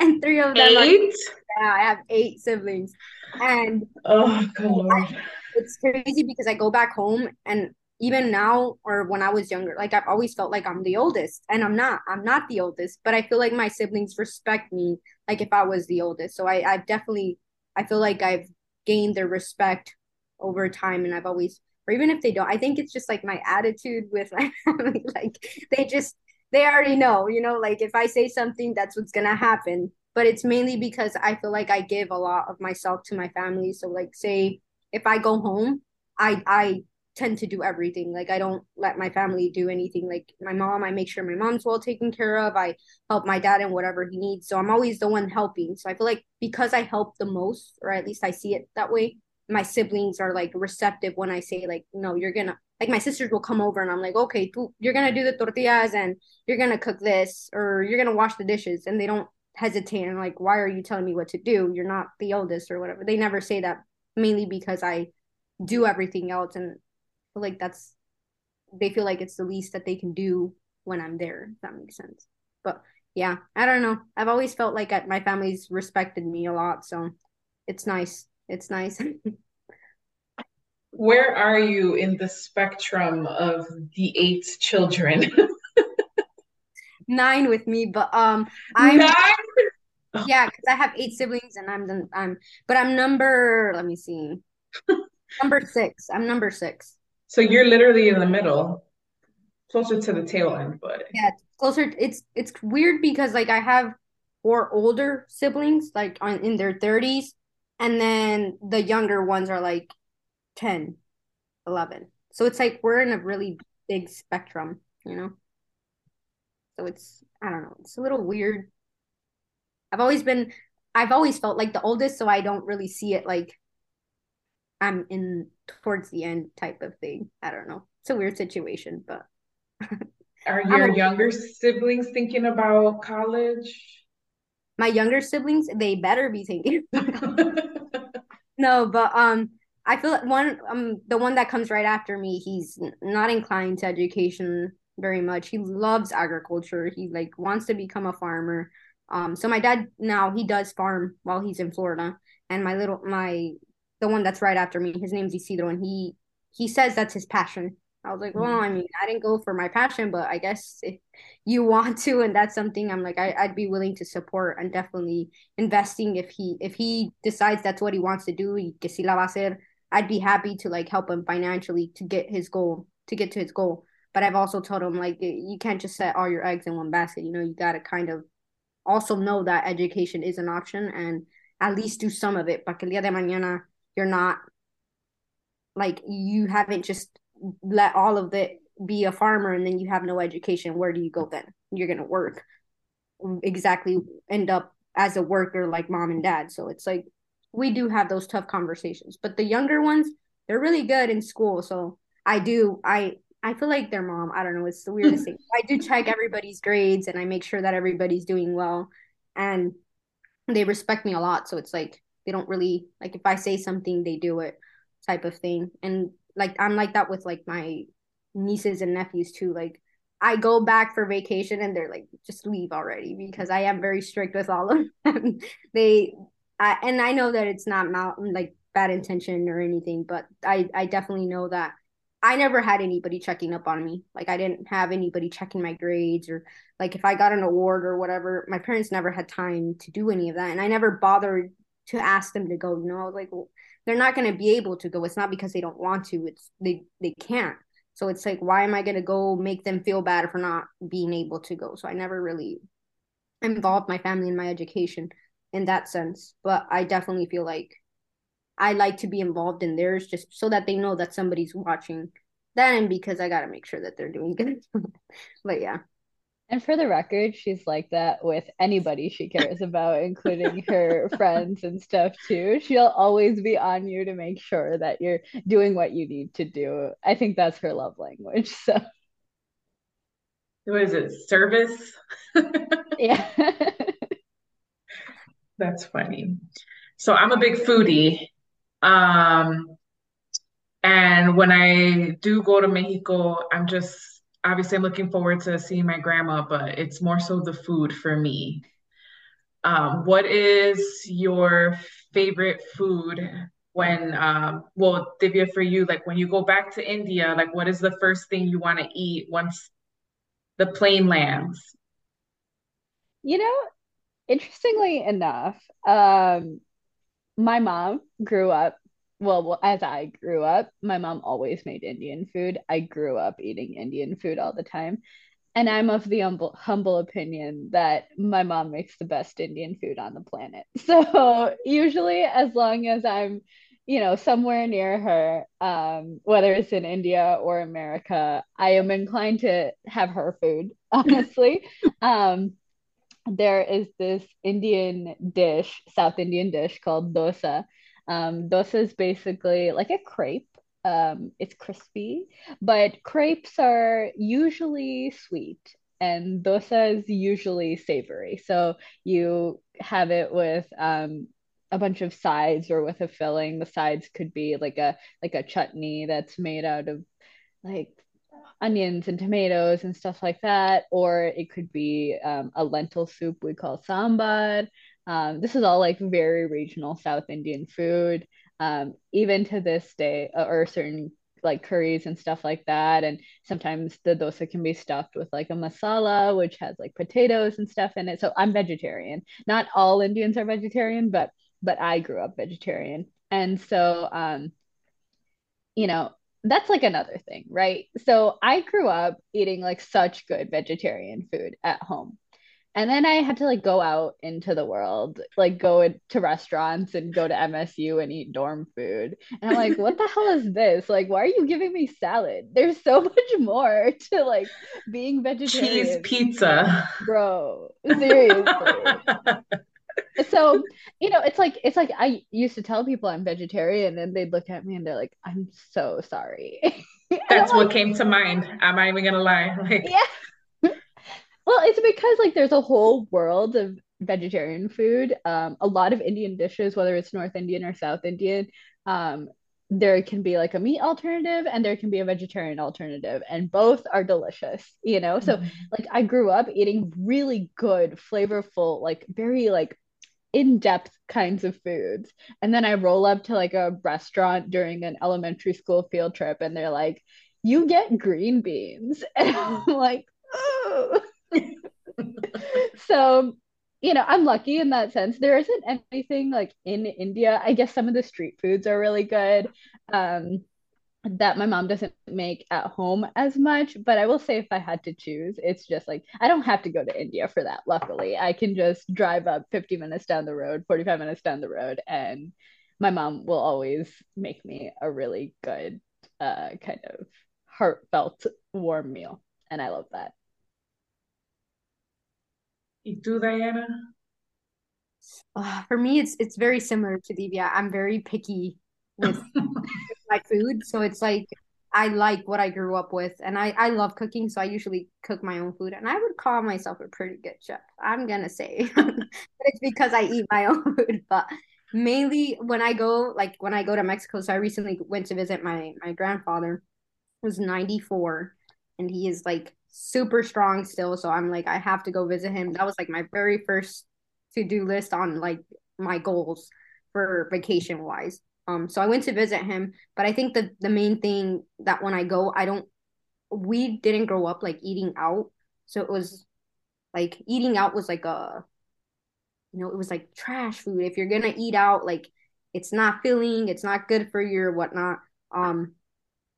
and three of them eight. Are, yeah, I have eight siblings, and oh god, I, it's crazy because I go back home, and even now, or when I was younger, like I've always felt like I'm the oldest, and I'm not. I'm not the oldest, but I feel like my siblings respect me, like if I was the oldest. So I, I've definitely, I feel like I've gained their respect over time, and I've always or even if they don't i think it's just like my attitude with my <laughs> family like they just they already know you know like if i say something that's what's gonna happen but it's mainly because i feel like i give a lot of myself to my family so like say if i go home i i tend to do everything. Like i don't let my family do anything. Like my mom i make sure my mom's well taken care of. I help my dad in whatever he needs. So i'm always the one helping. So i feel like because i help the most or at least i see it that way my siblings are like receptive when I say like, no, you're gonna like my sisters will come over and I'm like, okay, you're gonna do the tortillas and you're gonna cook this or you're gonna wash the dishes. And they don't hesitate and like, why are you telling me what to do? You're not the oldest or whatever. They never say that mainly because I do everything else and like that's they feel like it's the least that they can do when I'm there. If that makes sense. But yeah, I don't know. I've always felt like my family's respected me a lot, so it's nice it's nice. <laughs> Where are you in the spectrum of the eight children? Nine with me, but um, I'm Nine? <laughs> yeah, because I have eight siblings and I'm the I'm but I'm number. Let me see, <laughs> number six. I'm number six. So you're literally in the middle, closer to the tail end, but yeah, closer. It's it's weird because like I have four older siblings, like on in their thirties, and then the younger ones are like 10 11 so it's like we're in a really big spectrum you know so it's i don't know it's a little weird i've always been i've always felt like the oldest so i don't really see it like i'm in towards the end type of thing. I don't know. It's a weird situation but <laughs> are your younger siblings thinking about college? My younger siblings they better be thinking <laughs> <laughs> no but um i feel like one um the one that comes right after me he's not inclined to education very much. He loves agriculture. He like wants to become a farmer. Um so my dad now he does farm while he's in florida. And my little my the one that's right after me his name's isidro and he he says that's his passion I was like, well, mm-hmm. I mean, I didn't go for my passion, but I guess if you <laughs> want to, and that's something I'm like, I, I'd be willing to support and definitely investing if he if he decides that's what he wants to do, que si la va a hacer, I'd be happy to like help him financially to get his goal, to get to his goal. But I've also told him like you can't just set all your eggs in one basket. You know, you gotta kind of also know that education is an option and at least do some of it. Para que el día de mañana you're not like you haven't just let all of it be a farmer and then you have no education where do you go then? You're going to work exactly end up as a worker like mom and dad. So it's like we do have those tough conversations but the younger ones they're really good in school. So i do i i feel like their mom i don't know it's the weirdest thing. I do check everybody's grades and i make sure that everybody's doing well and they respect me a lot. So it's like they don't really like if i say something they do it type of thing and like I'm like that with like my nieces and nephews too. Like I go back for vacation and they're like, just leave already because I am very strict with all of <laughs> them. they, I, and I know that it's not mal- like bad intention or anything, but I, I definitely know that I never had anybody checking up on me. Like I didn't have anybody checking my grades or like if I got an award or whatever, my parents never had time to do any of that. And I never bothered to ask them to go. You know, like, well, they're not going to be able to go. It's not because they don't want to. It's they they can't. So it's like, why am I going to go make them feel bad for not being able to go? So I never really involved my family in my education in that sense. But I definitely feel like I like to be involved in theirs just so that they know that somebody's watching that and because I got to make sure that they're doing good. <laughs> but yeah. And for the record, she's like that with anybody she cares about, including her <laughs> friends and stuff too. She'll always be on you to make sure that you're doing what you need to do. I think that's her love language. <laughs> So what is it? Service? <laughs> yeah. that's funny. So I'm a big foodie. Um and when I do go to Mexico, I'm just obviously I'm looking forward to seeing my grandma, but it's more so the food for me. Um, what is your favorite food when um well Divya for you like when you go back to India like what is the first thing you want to eat once the plane lands you know interestingly enough um my mom grew up well, as I grew up, my mom always made Indian food. I grew up eating Indian food all the time. And I'm of the humble, humble opinion that my mom makes the best Indian food on the planet. <laughs> So usually, as long as I'm, you know, somewhere near her, um, whether it's in India or America, I am inclined to have her food, <laughs> honestly. um, there is this Indian dish, South Indian dish called dosa um, dosa is basically like a crepe. Um, it's crispy, but crepes are usually sweet and dosa is usually savory. So you have it with um, a bunch of sides or with a filling. The sides could be like a like a chutney that's made out of like onions and tomatoes and stuff like that, or it could be um, a lentil soup we call sambar. Um, this is all like very regional South Indian food. Um, even to this day, uh, or certain like curries and stuff like that. And sometimes the dosa can be stuffed with like a masala, which has like potatoes and stuff in it. So I'm vegetarian. Not all Indians are vegetarian, but but I grew up vegetarian. And so um, you know, that's like another thing, right? So I grew up eating like such good vegetarian food at home and then I had to like go out into the world, like go to restaurants and go to MSU and eat dorm food. And I'm like, what the hell is this? Like, why are you giving me salad? There's so <laughs> much more to like being vegetarian. Cheese pizza. Bro, seriously. <laughs> so, you know, it's like it's like I used to tell people I'm vegetarian and they'd look at me and they're like, I'm so sorry. <laughs> That's what like, came to mind. I'm not even gonna lie. Like yeah well, it's because like there's a whole world of vegetarian food. Um, a lot of Indian dishes, whether it's North Indian or South Indian, um, there can be like a meat alternative and there can be a vegetarian alternative, and both are delicious. You know, so mm-hmm. like I grew up eating really good, flavorful, like very like in-depth kinds of foods and then i roll up to like a restaurant during an elementary school field trip and they're like you get green beans <laughs> and i'm like oh <laughs> so you know i'm lucky in that sense. There isn't anything like in india. I guess some of the street foods are really good um that my mom doesn't make at home as much. But i will say if i had to choose it's just like i don't have to go to india for that luckily. I can just drive up 50 minutes down the road 45 minutes down the road and my mom will always make me a really good uh kind of heartfelt warm meal. And i love that ¿Y tú, Diana? Uh, for me, it's it's very similar to Divya. I'm very picky with <laughs> my food, so it's like I like what I grew up with, and I I love cooking, so I usually cook my own food, and I would call myself a pretty good chef. I'm gonna say, <laughs> it's because I eat my <laughs> own food, but mainly when I go like when I go to Mexico. So I recently went to visit my my grandfather, who's 94, and he is like super strong still. So I'm like, I have to go visit him. That was like my very first to do list on like my goals for vacation wise. Um, so I went to visit him, but I think the the main thing that when I go, I don't. We didn't grow up like eating out, so it was like eating out was like a you know, it was like trash food. If you're gonna eat out, like it's not filling, it's not good for you or whatnot. Um,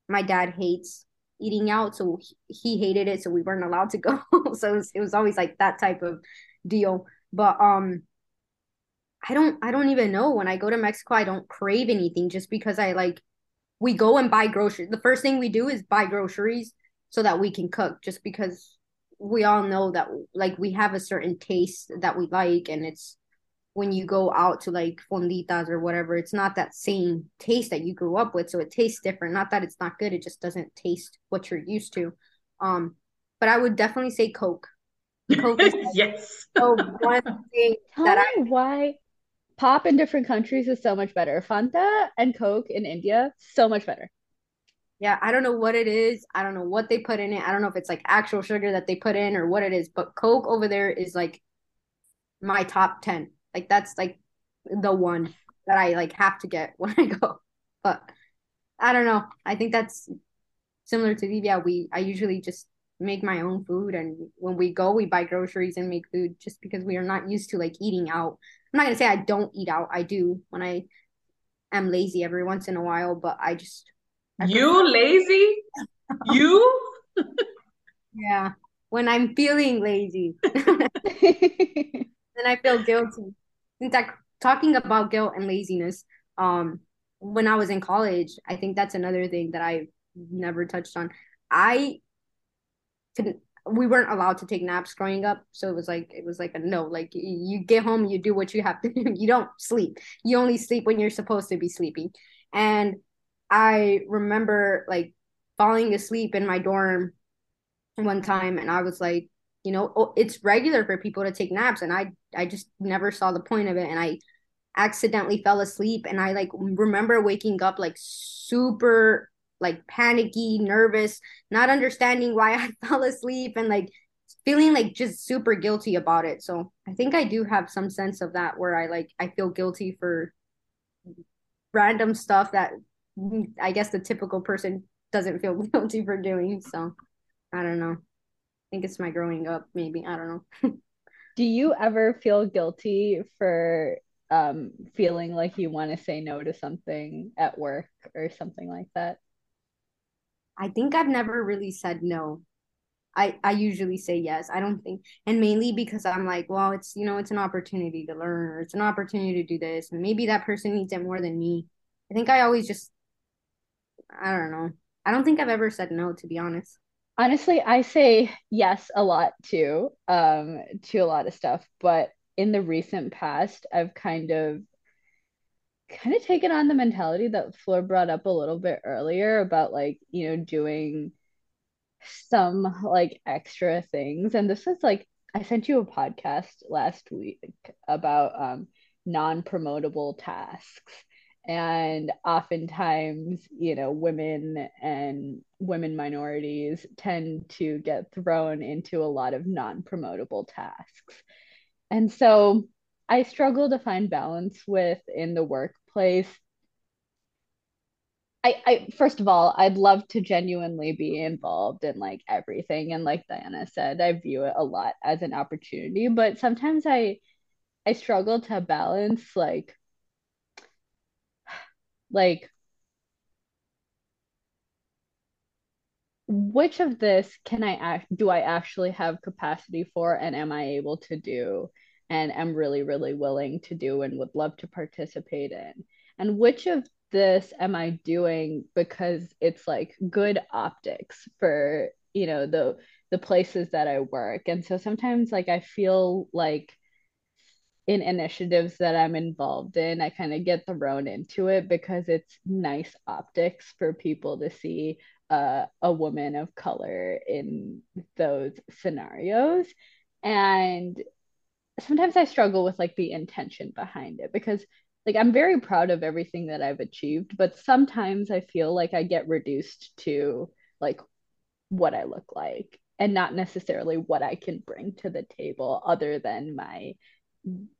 my dad hates eating out, so he hated it, so we weren't allowed to go. <laughs> so it was, it was always like that type of deal. But um, I don't I don't even know when I go to Mexico, I don't crave anything just because I like we go and buy groceries. The first thing we do is buy groceries so that we can cook just because we all know that like we have a certain taste that we like and it's when you go out to like fonditas or whatever it's not that same taste that you grew up with so it tastes different not that it's not good it just doesn't taste what you're used to um but i would definitely say coke coke is <laughs> yes so one thing Tell that i why pop in different countries is so much better fanta and coke in india so much better yeah, I don't know what it is. I don't know what they put in it. I don't know if it's like actual sugar that they put in or what it is, but Coke over there is like my top 10. Like that's like the one that I like have to get <laughs> when I go. But I don't know. I think that's similar to Divya. We I usually just make my own food and when we go we buy groceries and make food just because we are not used to like eating out. I'm not gonna say I don't eat out. I do when I am lazy every once in a while, but I just you lazy? <laughs> you? yeah. When I'm feeling lazy. <laughs> then I feel guilty. In fact, talking about guilt and laziness, um, when I was in college, I think that's another thing that I never touched on. I couldn't we weren't allowed to take naps growing up so it was like it was like a no like you get home you do what you have to <laughs> do you don't sleep you only sleep when you're supposed to be sleeping and I remember like falling asleep in my dorm one time and I was like, you know, oh, it's regular for people to take naps and I I just never saw the point of it and I accidentally fell asleep and I like remember waking up like super like panicky, nervous, not understanding why I <laughs> fell asleep and like feeling like just super guilty about it. So I think I do have some sense of that where I like I feel guilty for random stuff that mm, I guess the typical person doesn't feel <laughs> guilty for doing. So I don't know. I think it's my growing up, maybe. I don't know. <laughs> Do you ever feel guilty for um, feeling like you want to say no to something at work or something like that? I think I've never really said no. I, I usually say yes. I don't think, and mainly because I'm like, well, it's, you know, it's an opportunity to learn or it's an opportunity to do this. And maybe that person needs it more than me. I think I always just I don't know. I don't think I've ever said no, to be honest. Honestly, I say yes a lot too, um, to a lot of stuff. But in the recent past, I've kind of kind of taken on the mentality that Flor brought up a little bit earlier about like, you know, doing some like extra things. And this is like I sent you a podcast last week about um non-promotable tasks and oftentimes you know women and women minorities tend to get thrown into a lot of non-promotable tasks. And so i struggle to find balance with in the workplace. I, I first of all i'd love to genuinely be involved in like everything. And like diana said i view it a lot as an opportunity. But sometimes i i struggle to balance like like which of this can I act do I actually have capacity for and am I able to do and am really really willing to do and would love to participate in? And which of this am I doing because it's like good optics for you know the the places that I work? And so sometimes like I feel like in initiatives that I'm involved in, I kind of get thrown into it because it's nice optics for people to see uh, a woman of color in those scenarios. And sometimes I struggle with like the intention behind it because like I'm very proud of everything that I've achieved, but sometimes I feel like I get reduced to like what I look like and not necessarily what I can bring to the table other than my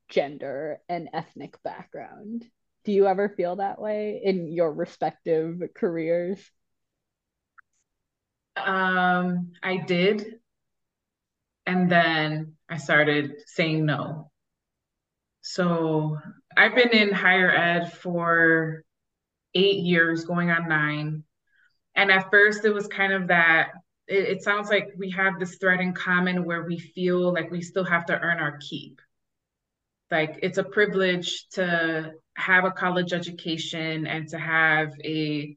gender and ethnic background. Do you ever feel that way in your respective careers? Um, I did. And then I started saying no. So I've been in higher ed for eight years, going on nine. And at first, it was kind of that it, it, sounds like we have this thread in common where we feel like we still have to earn our keep. Like it's a privilege to have a college education and to have a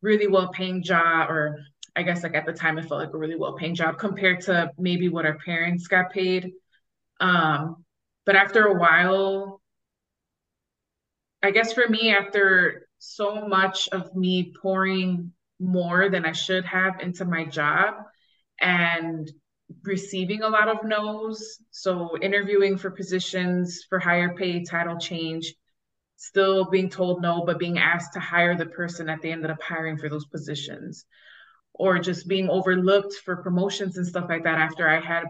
really well paying job, or I guess like at the time, it felt like a really well paying job compared to maybe what our parents got paid. Um, but after a while, I guess for me, after so much of me pouring more than I should have into my job and receiving a lot of no's. So, interviewing for positions for higher pay, title change, still being told no, but being asked to hire the person that they ended up hiring for those positions, or just being overlooked for promotions and stuff like that after I had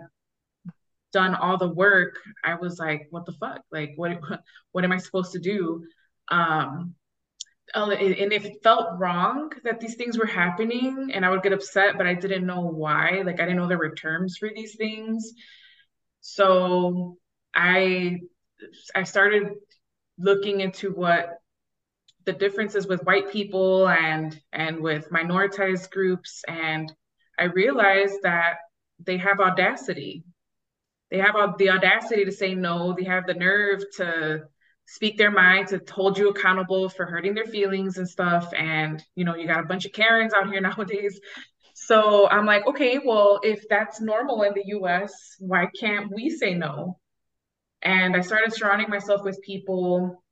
done all the work. I was like, what the fuck? Like, what, <laughs> what am I supposed to do? Um, uh, and it felt wrong that these things were happening and i would get upset but i didn't know why like i didn't know there were terms for these things. So i i started looking into what the differences with white people and and with minoritized groups and i realized that they have audacity. They have the audacity to say no they have the nerve to speak their mind to hold you accountable for hurting their feelings and stuff. And, you know, you got a bunch of Karens out here <laughs> nowadays. So I'm like, okay, well, if that's normal in the US, why can't we say no? And I started surrounding myself with people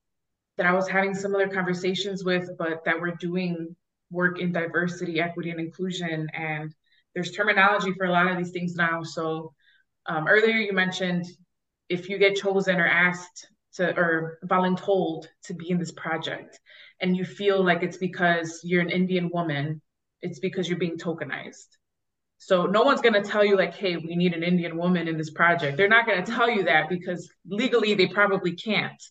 that I was having similar conversations with, but that were doing work in diversity, equity, and inclusion. And there's terminology for a lot of these things now. So um, earlier you mentioned if you get chosen or asked to or voluntold to be in this project and you feel like it's because you're an Indian woman, it's because you're being tokenized. So no one's going to tell you like, hey, we need an Indian woman in this project. They're not going to tell you that because legally they probably can't.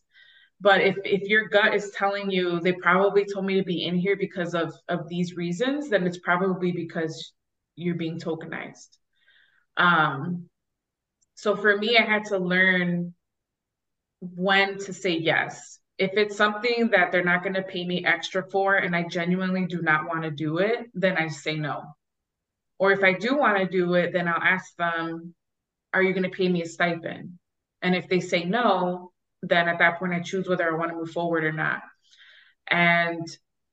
But if if your gut is telling you they probably told me to be in here because of of these reasons, then it's probably because you're being tokenized. Um, so for me, I had to learn when to say yes. If it's something that they're not going to pay me extra for and I genuinely do not want to do it, then I say no. Or if I do want to do it, then I'll ask them, Are you going to pay me a stipend? And if they say no, then at that point I choose whether I want to move forward or not. And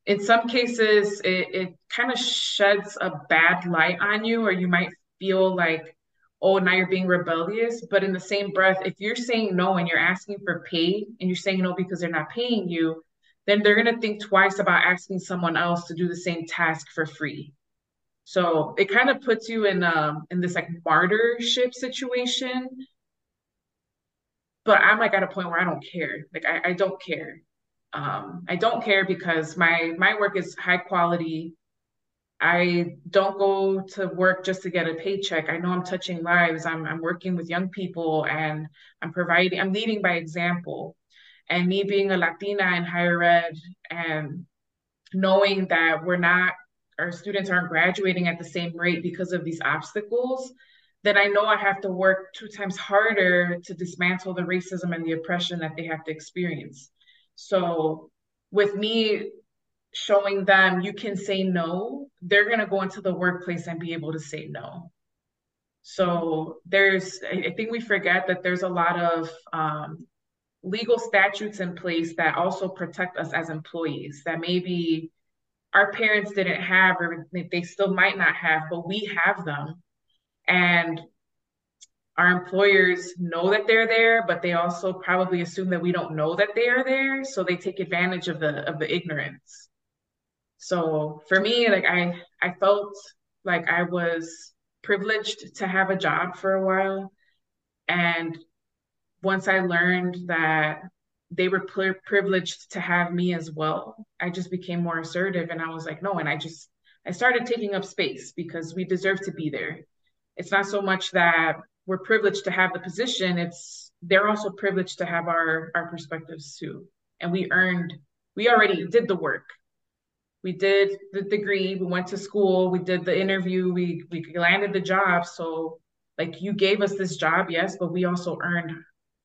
in some cases, it, it kind of sheds a bad light on you, or you might feel like oh, now you're being rebellious. But in the same breath, if you're saying no and you're asking for pay and you're saying no because they're not paying you, then they're going to think twice about asking someone else to do the same task for free. So it kind of puts you in um in this like martyrship situation. But I'm like at a point where I don't care. Like I, I don't care. Um, I don't care because my my work is high quality I don't go to work just to get a paycheck. I know I'm touching lives. I'm I'm working with young people and I'm providing I'm leading by example. And me being a Latina in higher ed and knowing that we're not our students aren't graduating at the same rate because of these obstacles, then I know I have to work two times harder to dismantle the racism and the oppression that they have to experience. So with me showing them you can say no, they're going to go into the workplace and be able to say no. So there's, I think we forget that there's a lot of um, legal statutes in place that also protect us as employees that maybe our parents didn't have or they still might not have, but we have them. And our employers know that they're there, but they also probably assume that we don't know that they are there. So they take advantage of the of the ignorance. So for me, like I I felt like I was privileged to have a job for a while. And once I learned that they were privileged to have me as well, I just became more assertive and I was like, no, and I just I started taking up space because we deserve to be there. It's not so much that we're privileged to have the position, it's they're also privileged to have our our perspectives too. And we earned we already did the work we did the degree, we went to school, we did the interview, we we landed the job. So like you gave us this job, yes, but we also earned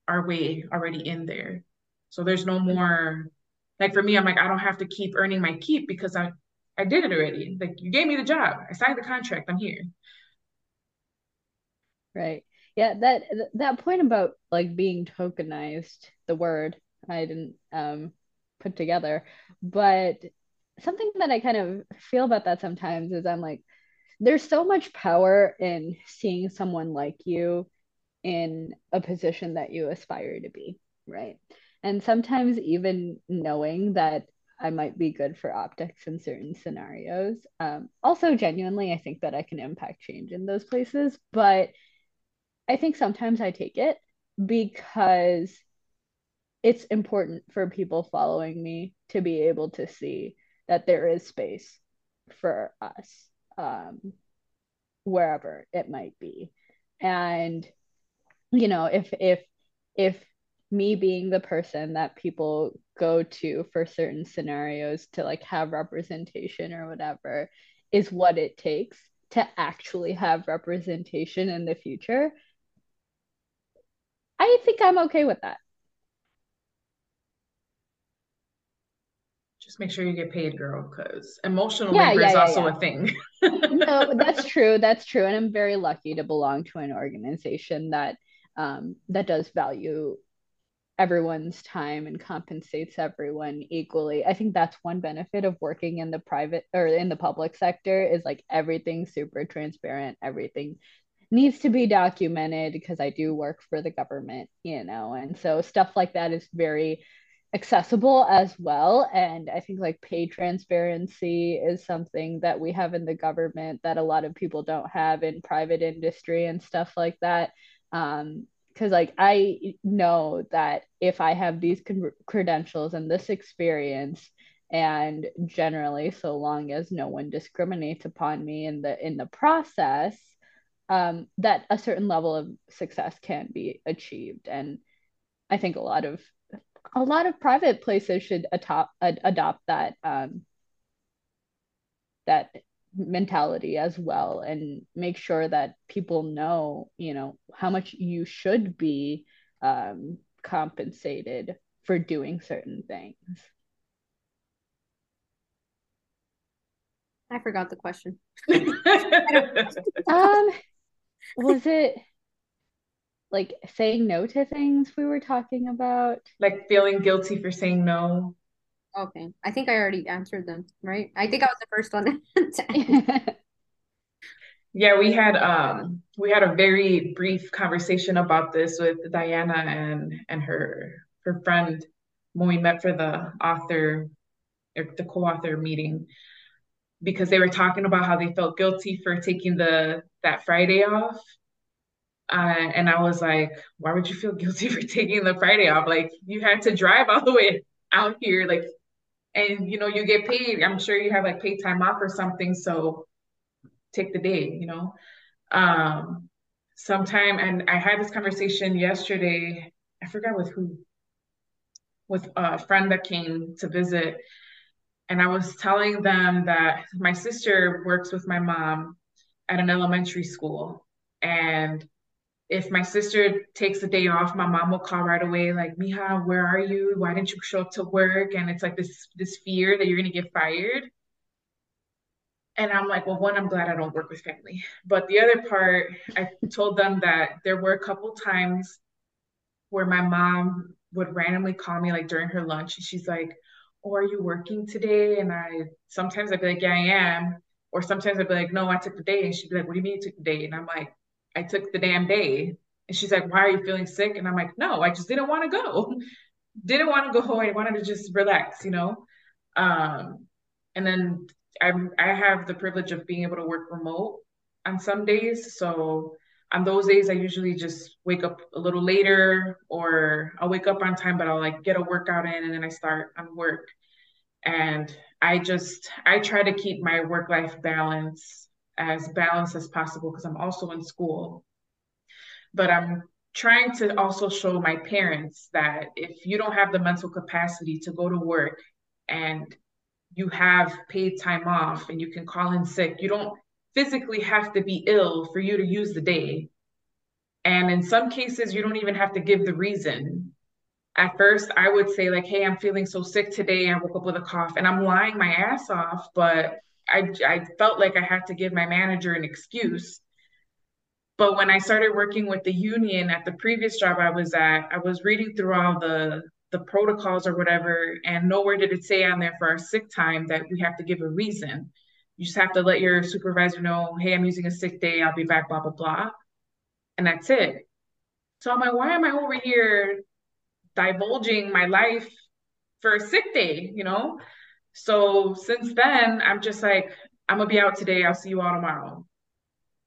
our way already in there. So there's no more like for me, I'm like, I don't have to keep earning my keep because I I did it already. Like you gave me the job. I signed the contract. I'm here. Right. Yeah, that that point about like being tokenized, the word I didn't um put together, but something that I kind of feel about that sometimes is I'm like there's so much power in seeing someone like you in a position that you aspire to be, right? And sometimes even knowing that I might be good for optics in certain scenarios. Um, also, genuinely, I think that I can impact change in those places, but I think sometimes I take it because it's important for people following me to be able to see that there is space for us um, wherever it might be. And you know, if if if me being the person that people go to for certain scenarios to like have representation or whatever is what it takes to actually have representation in the future i think i'm okay with that just make sure you get paid girl because emotional yeah, labor yeah, is yeah, also a thing no that's <laughs> true that's true and i'm very lucky to belong to an organization that um, that does value everyone's time and compensates everyone equally. I think that's one benefit of working in the private or in the public sector is like everything super transparent, everything needs to be documented because I do work for the government, you know, and so stuff like that is very accessible as well. And i think like pay transparency is something that we have in the government that a lot of people don't have in private industry and stuff like that. Um, because like I know that if I have these con- credentials and this experience and generally so long as no one discriminates upon me in the in the process um, that a certain level of success can be achieved. And I think a lot of a lot of private places should adopt adopt that um, that mentality as well and make sure that people know you know how much you should be um, compensated for doing certain things. I forgot the question. <laughs> Um was it like saying no to things we were talking about like feeling guilty for saying no Okay. I think I already answered them, right? I think I was the first one. <laughs> yeah, we had um we had a very brief conversation about this with Diana and and her her friend when we met for the author or the co-author meeting because they were talking about how they felt guilty for taking the that Friday off. Uh, and I was like, why would you feel guilty <laughs> for taking the Friday off? Like you had to drive all the way out here, like and you know you get paid. I'm sure you have like paid time off or something so take the day you know? Um sometime and i had this conversation yesterday. I forgot with who with a friend that came to visit and i was telling them that my sister works with my mom at an elementary school and if my sister takes a day off, my mom will call right away, like, Mija, where are you? Why didn't you show up to work? And it's like this this fear that you're gonna get fired. And I'm like, well, one, I'm glad I don't work with family. But the other part, I told them that there were a couple times where my mom would randomly call me like during her lunch. And she's like, Oh, are you working today? And I sometimes I'd be like, Yeah, I am. Or sometimes I'd be like, No, I took the day. And she'd be like, What do you mean you took the day? And I'm like, I took the damn day. And she's like, Why are you feeling sick? And I'm like, No, I just didn't want to go. <laughs> didn't want to go. home. I wanted to just relax, you know? Um, and then I'm, I have the privilege of being able to work remote on some days. So on those days, I usually just wake up a little later or I'll wake up on time, but I'll like get a workout in and then I start on work. And I just, I try to keep my work life balance as balanced as possible because I'm also in school. But I'm trying to also show my parents that if you don't have the mental capacity to go to work and you have paid time off and you can call in sick, you don't physically have to be ill for you to use the day. And in some cases, you don't even have to give the reason. At first, I would say, like, hey, I'm feeling so sick today. I woke up with a cough and I'm lying my ass off, but I, I felt like I had to give my manager an excuse. But when I started working with the union at the previous job I was at, I was reading through all the the protocols or whatever, and nowhere did it say on there for our sick time that we have to give a reason. You just have to let your supervisor know, hey, I'm using a sick day, I'll be back, blah, blah, blah. And that's it. So I'm like, why am I over here divulging my life for a sick day, you know? So since then, I'm just like, I'm gonna be out today, I'll see you all tomorrow,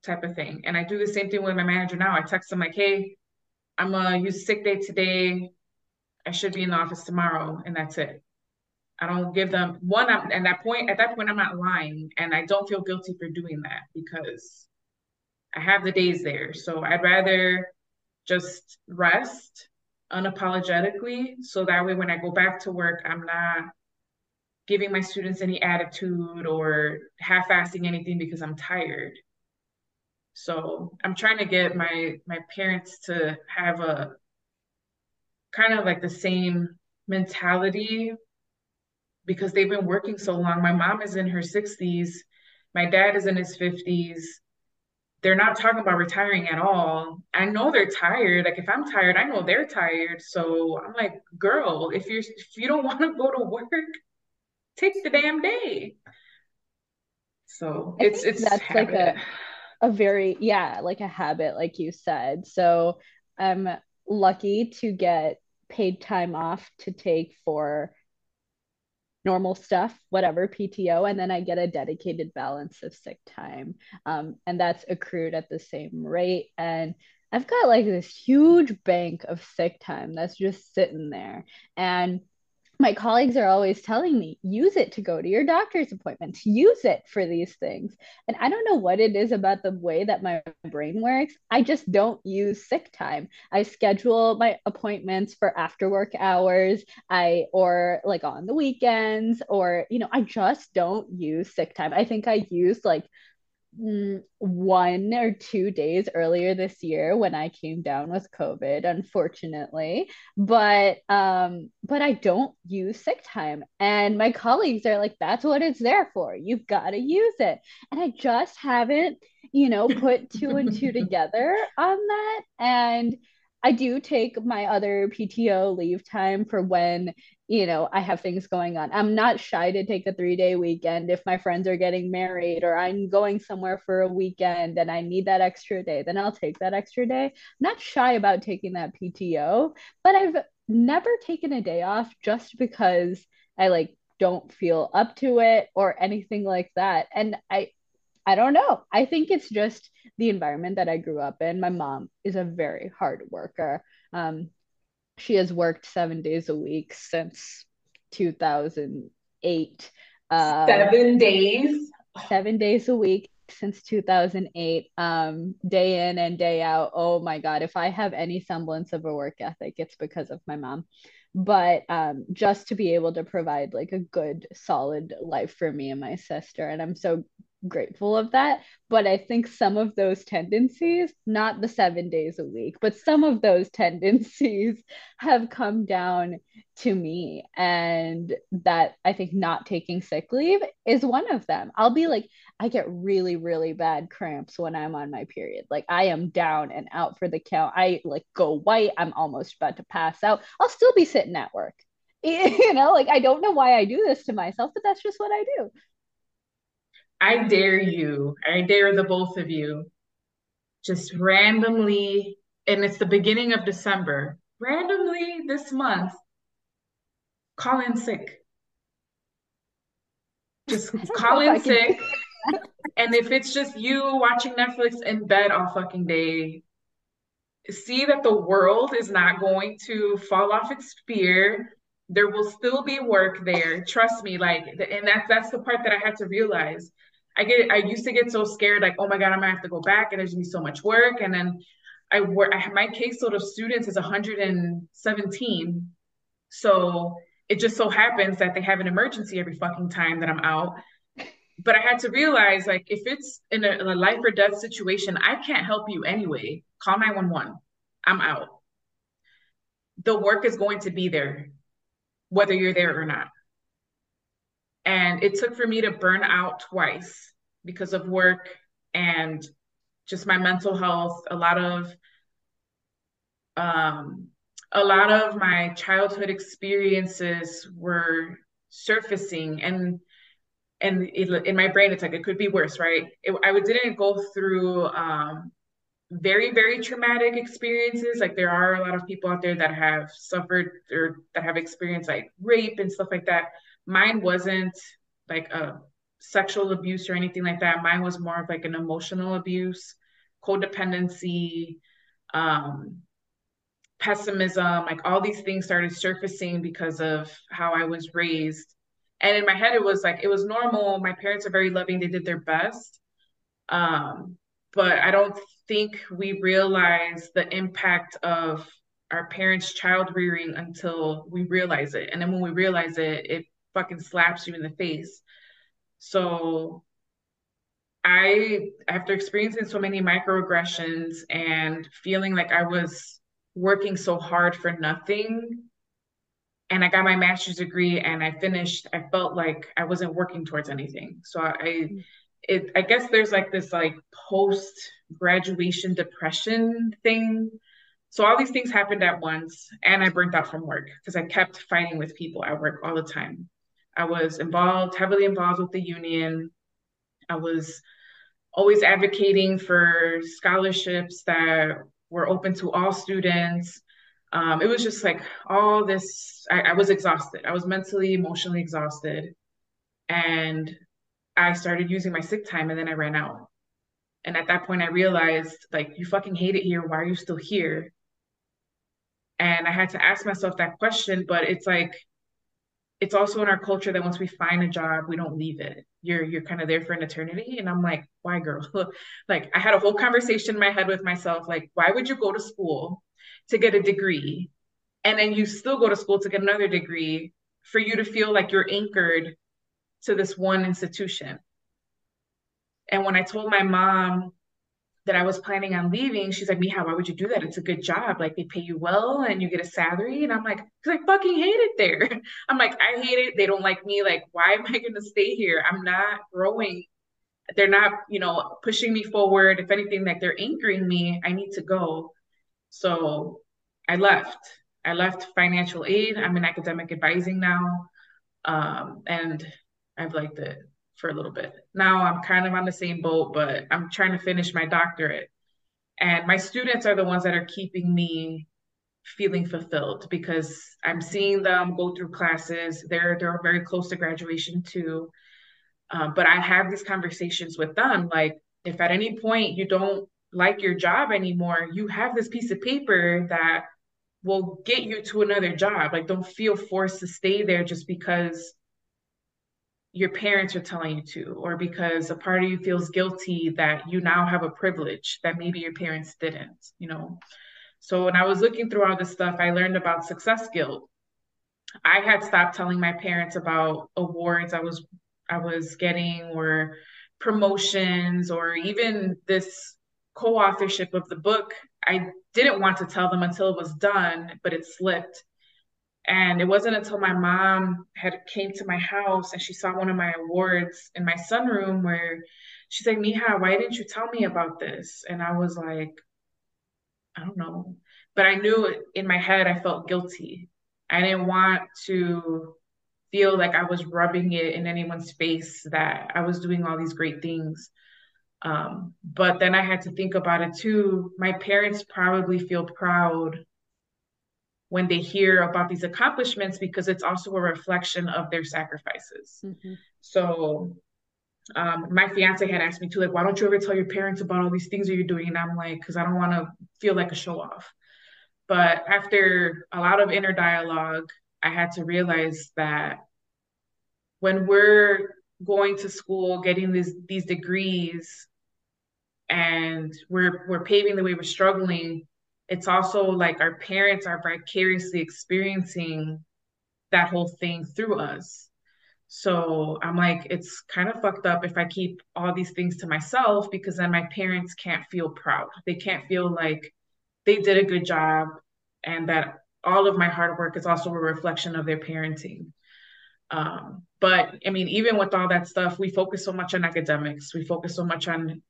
type of thing. And I do the same thing with my manager now. I text him like, hey, I'm gonna use sick day today. I should be in the office tomorrow, and that's it. I don't give them one. I'm, that point, at that point, I'm not lying, and I don't feel guilty for doing that because I have the days there. So I'd rather just rest unapologetically, so that way when I go back to work, I'm not giving my students any attitude or half-assing anything because I'm tired. So I'm trying to get my my parents to have a kind of like the same mentality because they've been working so long. My mom is in her 60s, my dad is in his 50s. They're not talking about retiring at all. I know they're tired. Like if I'm tired, I know they're tired. So I'm like, girl, if you're if you don't <laughs> want to go to work, take the damn day. So I it's it's that's habit. like a a very yeah, like a habit, like you said. So I'm lucky to get paid time off to take for normal stuff, whatever PTO, and then I get a dedicated balance of sick time. Um, and that's accrued at the same rate. And I've got like this huge bank of sick time that's just sitting there. And my colleagues are always telling me use it to go to your doctor's appointments. Use it for these things. And i don't know what it is about the way that my brain works. I just don't use sick time. I schedule my appointments for after work hours i or like on the weekends or you know i just don't use sick time. I think i use like one or two days earlier this year when I came down with COVID, unfortunately. But um, but I don't use sick time. And my colleagues are like, that's what it's there for. You've got to use it. And I just haven't, you know, put two and two <laughs> together on that. And I do take my other PTO leave time for when, you know, I have things going on. I'm not shy to take a three day weekend if my friends are getting married or I'm going somewhere for a weekend and I need that extra day, then I'll take that extra day. I'm not shy about taking that PTO, but I've never taken a day off just because I like don't feel up to it or anything like that. And I I don't know. I think it's just the environment that I grew up in. My mom is a very hard worker. Um, she has worked seven days a week since 2008. Uh, seven days? Seven days a week since 2008 um day in and day out oh my god if i have any semblance of a work ethic it's because of my mom but um just to be able to provide like a good solid life for me and my sister and i'm so grateful of that. But I think some of those tendencies, not the seven days a week, but some of those <laughs> tendencies have come down to me. And that I think not taking sick leave is one of them. I'll be like, I get really, really bad cramps when I'm on my period. Like I am down and out for the count. I like go white. I'm almost about to pass out. I'll still be sitting at work. <laughs> You know, like I don't know why I do this to myself, but that's just what I do. I dare you, I dare the both of you, just randomly, and it's the beginning of December, randomly this month, call in sick. Just <laughs> call in sick. <laughs> and if it's just you watching Netflix in bed all fucking day, see that the world is not going to fall off its spear. There will still be work there. Trust me, like, and that's that's the part that I had to realize. I get I used to get so scared, like, oh my God, I'm gonna have to go back and there's gonna be so much work. And then I work my caseload of students is 117. So it just so happens that they have an emergency every fucking time that I'm out. but I had to realize like if it's in a, in a life or death situation, I can't help you anyway. Call 911. I'm out. The work is going to be there, whether you're there or not. And it took for me to burn out twice because of work and just my mental health, a lot of um a lot of my childhood experiences were surfacing and and it, in my brain it's like it could be worse right? It, i didn't go through um, very very traumatic experiences. Like there are a lot of people out there that have suffered or that have experienced like rape and stuff like that mine wasn't like a sexual abuse or anything like that. Mine was more of like an emotional abuse codependency um, pessimism like all these things started surfacing because of how i was raised. And in my head it was like it was normal. My parents are very loving. They did their best. Um, but i don't think we realize the impact of our parents child rearing until we realize it. And then when we realize it it fucking slaps you in the face so i after experiencing so many microaggressions and feeling like i was working so hard for nothing and I got my master's degree and I finished, I felt like I wasn't working towards anything. So I, it, I guess there's like this like post graduation depression thing. So all these things happened at once and I burnt out from work because I kept fighting with people at work all the time. I was involved, heavily involved with the union. I was always advocating for scholarships that were open to all students. Um, it was just like all this I, I was exhausted. I was mentally emotionally exhausted. And i started using my sick time and then i ran out. And at that point i realized like you fucking hate it here. Why are you still here? And i had to ask myself that question but it's like it's also in our culture that once we find a job we don't leave it. You're you're kind of there for an eternity. And i'm like why girl? <laughs> Like i had a whole conversation in my head with myself like why would you go to school to get a degree? And then you still go to school to get another degree for you to feel like you're anchored to this one institution. And when I told my mom that I was planning on leaving, she's like, Mija, why would you do that? It's a good job. Like they pay you well and you get a salary. And I'm like, because I fucking hate it there. <laughs> I'm like, I hate it. They don't like me. Like, why am I to stay here? I'm not growing. They're not, you know, pushing me forward. If anything, like they're anchoring me, I need to go. So I left. I left financial aid. I'm in academic advising now. Um, and I've liked it for a little bit. Now I'm kind of on the same boat, but I'm trying to finish my doctorate. And my students are the ones that are keeping me feeling fulfilled because I'm seeing them go through classes. They're they're very close to graduation too. Um, but I have these conversations with them. Like, if at any point you don't like your job anymore, you have this piece of paper that will get you to another job. Like, don't feel forced to stay there just because your parents are telling you to, or because a part of you feels guilty that you now have a privilege that maybe your parents didn't, you know? So when I was looking through all this stuff, I learned about success guilt. I had stopped telling my parents about awards I was I was getting or promotions or even this co-authorship of the book, I didn't want to tell them until it was done, but it slipped. And it wasn't until my mom had came to my house and she saw one of my awards in my sunroom where she's like, Mija, why didn't you tell me about this? And I was like, I don't know. But I knew in my head I felt guilty. I didn't want to feel like I was rubbing it in anyone's face that I was doing all these great things. Um, but then I had to think about it too. My parents probably feel proud when they hear about these accomplishments because it's also a reflection of their sacrifices. Mm-hmm. So um, my fiance had asked me too, like, why don't you ever tell your parents about all these things that you're doing? And I'm like, because I don't want to feel like a show off. But after a lot of inner dialogue, I had to realize that when we're going to school, getting these these degrees, and we're we're paving the way we're struggling it's also like our parents are vicariously experiencing that whole thing through us So I'm like, it's kind of fucked up if I keep all these things to myself because then my parents can't feel proud. They can't feel like they did a good job and that all of my hard work is also a reflection of their parenting. Um, but I mean, even with all that stuff, we focus so much on academics, we focus so much on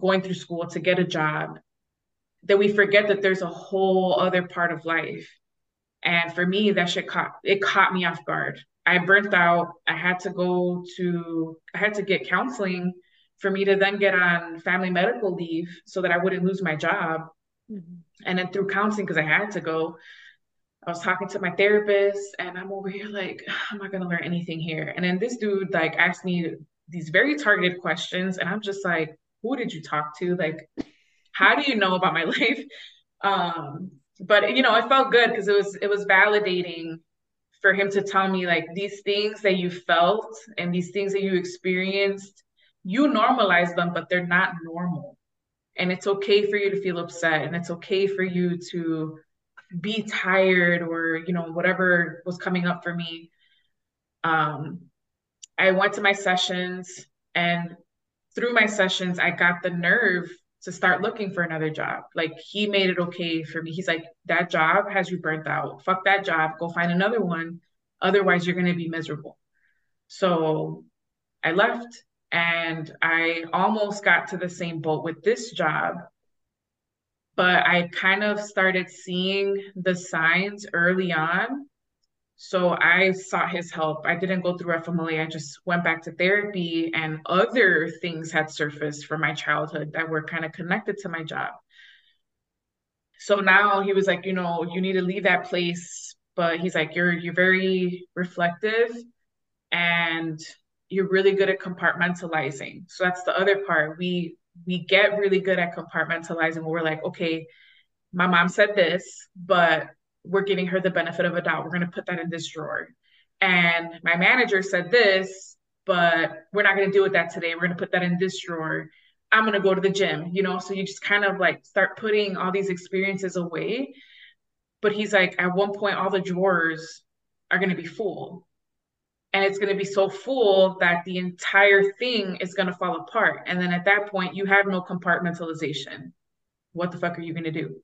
going through school to get a job that we forget that there's a whole other part of life. And for me, that shit caught it caught me off guard. I burnt out. I had to go to I had to get counseling for me to then get on family medical leave so that I wouldn't lose my job. Mm-hmm. And then through counseling, because I had to go, I was talking to my therapist and I'm over here like, I'm not gonna learn anything here. And then this dude like asked me these very targeted questions, and I'm just like, who did you talk to? Like, how do you know about my <laughs> life? Um, but you know, it felt good because it was it was validating for him to tell me like these things that you felt and these things that you experienced, you normalize them, but they're not normal. And it's okay for you to feel upset and it's okay for you to be tired or you know whatever was coming up for me um i went to my sessions and through my sessions i got the nerve to start looking for another job. Like he made it okay for me. He's like that job has you burnt out. Fuck that job. Go find another one. Otherwise you're going to be miserable. So i left and i almost got to the same boat with this job but I kind of started seeing the signs early on. So I sought his help. I didn't go through FMLA. I just went back to therapy, and other things had surfaced from my childhood that were kind of connected to my job. So now he was like, you know, you need to leave that place, but he's like, you're you're very reflective, and you're really good at compartmentalizing. So that's the other part. We we get really good at compartmentalizing we're like, okay, my mom said this, but we're giving her the benefit of a doubt. We're going to put that in this drawer. And my manager said this, but we're not going to deal with that today. We're going to put that in this drawer. I'm going to go to the gym, you know? So you just kind of like start putting all these experiences away. But he's like, at one point, all the drawers are going to be full and it's going to be so full that the entire thing is going to fall apart and then at that point you have no compartmentalization what the fuck are you going to do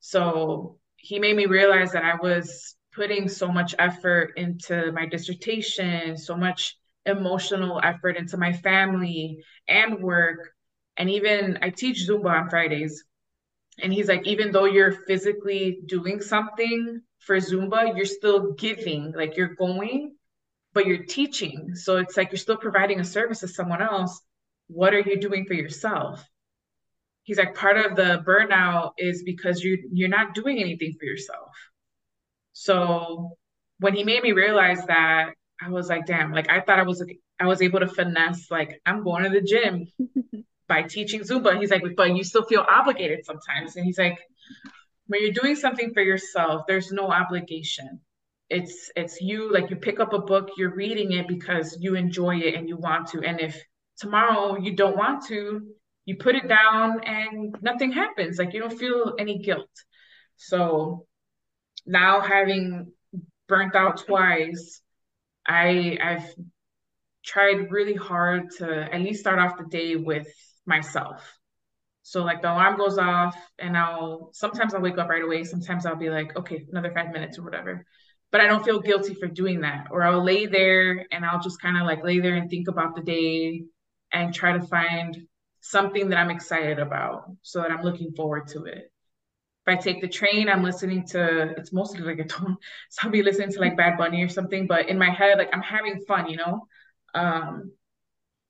so he made me realize that i was putting so much effort into my dissertation so much emotional effort into my family and work and even i teach zumba on fridays and he's like even though you're physically doing something for zumba you're still giving like you're going but you're teaching. So it's like you're still providing a service to someone else. What are you doing for yourself? He's like, part of the burnout is because you you're not doing anything for yourself. So when he made me realize that, I was like, damn, like I thought I was I was able to finesse, like, I'm going to the gym <laughs> by teaching Zumba. He's like, but you still feel obligated sometimes. And he's like, when you're doing something for yourself, there's no obligation it's it's you like you pick up a book you're reading it because you enjoy it and you want to and if tomorrow you don't want to you put it down and nothing happens. Like you don't feel any guilt. So now having burnt out twice i i've tried really hard to at least start off the day with myself. So like the alarm goes off and i'll sometimes i'll wake up right away. Sometimes i'll be like okay another five minutes or whatever. But I don't feel guilty for doing that. Or I'll lay there and I'll just kind of like lay there and think about the day and try to find something that I'm excited about so that I'm looking forward to it. If I take the train, I'm listening to it's mostly like a. <laughs> So I'll be listening to like Bad Bunny or something, but in my head, like I'm having fun, you know? Um,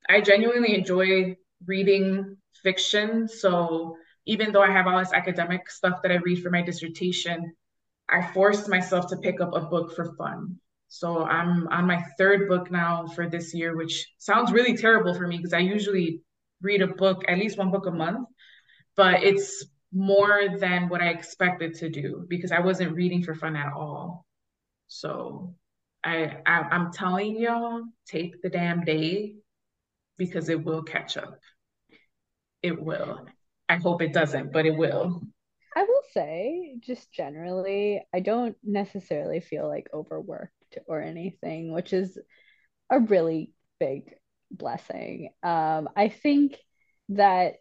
I genuinely enjoy reading fiction. So even though I have all this academic stuff that I read for my dissertation, I forced myself to pick up a book for fun. So I'm on my third book now for this year, which sounds really terrible for me because I usually read a book, at least one book a month, but it's more than what I expected to do because I wasn't reading for fun at all. So I, I I'm telling y'all, take the damn day because it will catch up. It will. I hope it doesn't, but it will. I will say, just generally, I don't necessarily feel like overworked or anything, which is a really big blessing. Um, I think that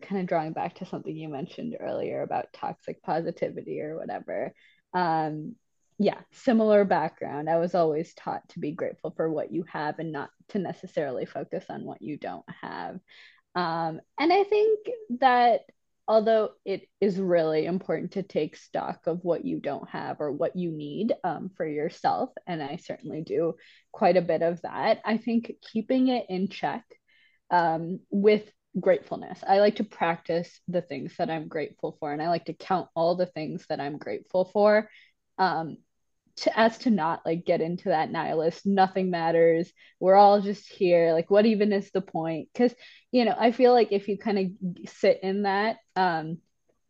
kind of drawing back to something you mentioned earlier about toxic positivity or whatever. Um, yeah, similar background. I was always taught to be grateful for what you have and not to necessarily focus on what you don't have. Um, and I think that although it is really important to take stock of what you don't have or what you need um, for yourself, and I certainly do quite a bit of that, I think keeping it in check um, with gratefulness. I like to practice the things that I'm grateful for, and I like to count all the things that I'm grateful for. Um, to as to not like get into that nihilist nothing matters we're all just here like what even is the point? Because you know i feel like if you kind of sit in that um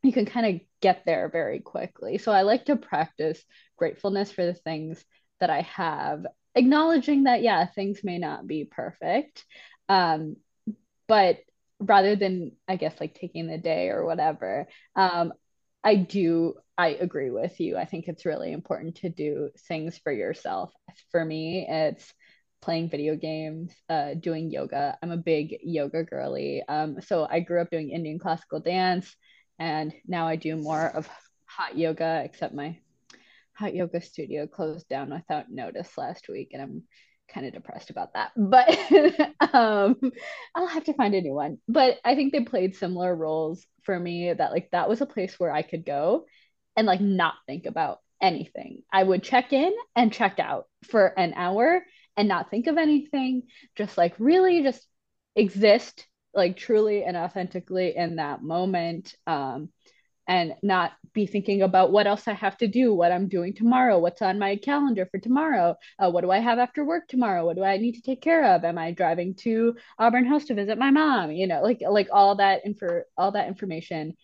you can kind of get there very quickly. So i like to practice gratefulness for the things that i have acknowledging that yeah things may not be perfect um but rather than i guess like taking the day or whatever um i do i agree with you i think it's really important to do things for yourself for me it's playing video games uh, doing yoga i'm a big yoga girly um, so i grew up doing indian classical dance and now i do more of hot yoga except my hot yoga studio closed down without notice last week and i'm kind of depressed about that. <laughs> But um, I'll have to find a new one. But I think they played similar roles for me that like that was a place where I could go and like not think about anything. I would check in and check out for an hour and not think of anything, just like really just exist like truly and authentically in that moment. Um, and not be thinking about what else I have to do, what I'm doing tomorrow, what's on my calendar for tomorrow, uh, what do I have after work tomorrow, what do I need to take care of, am I driving to Auburn Hills to visit my mom, you know, like like all that info, all that information,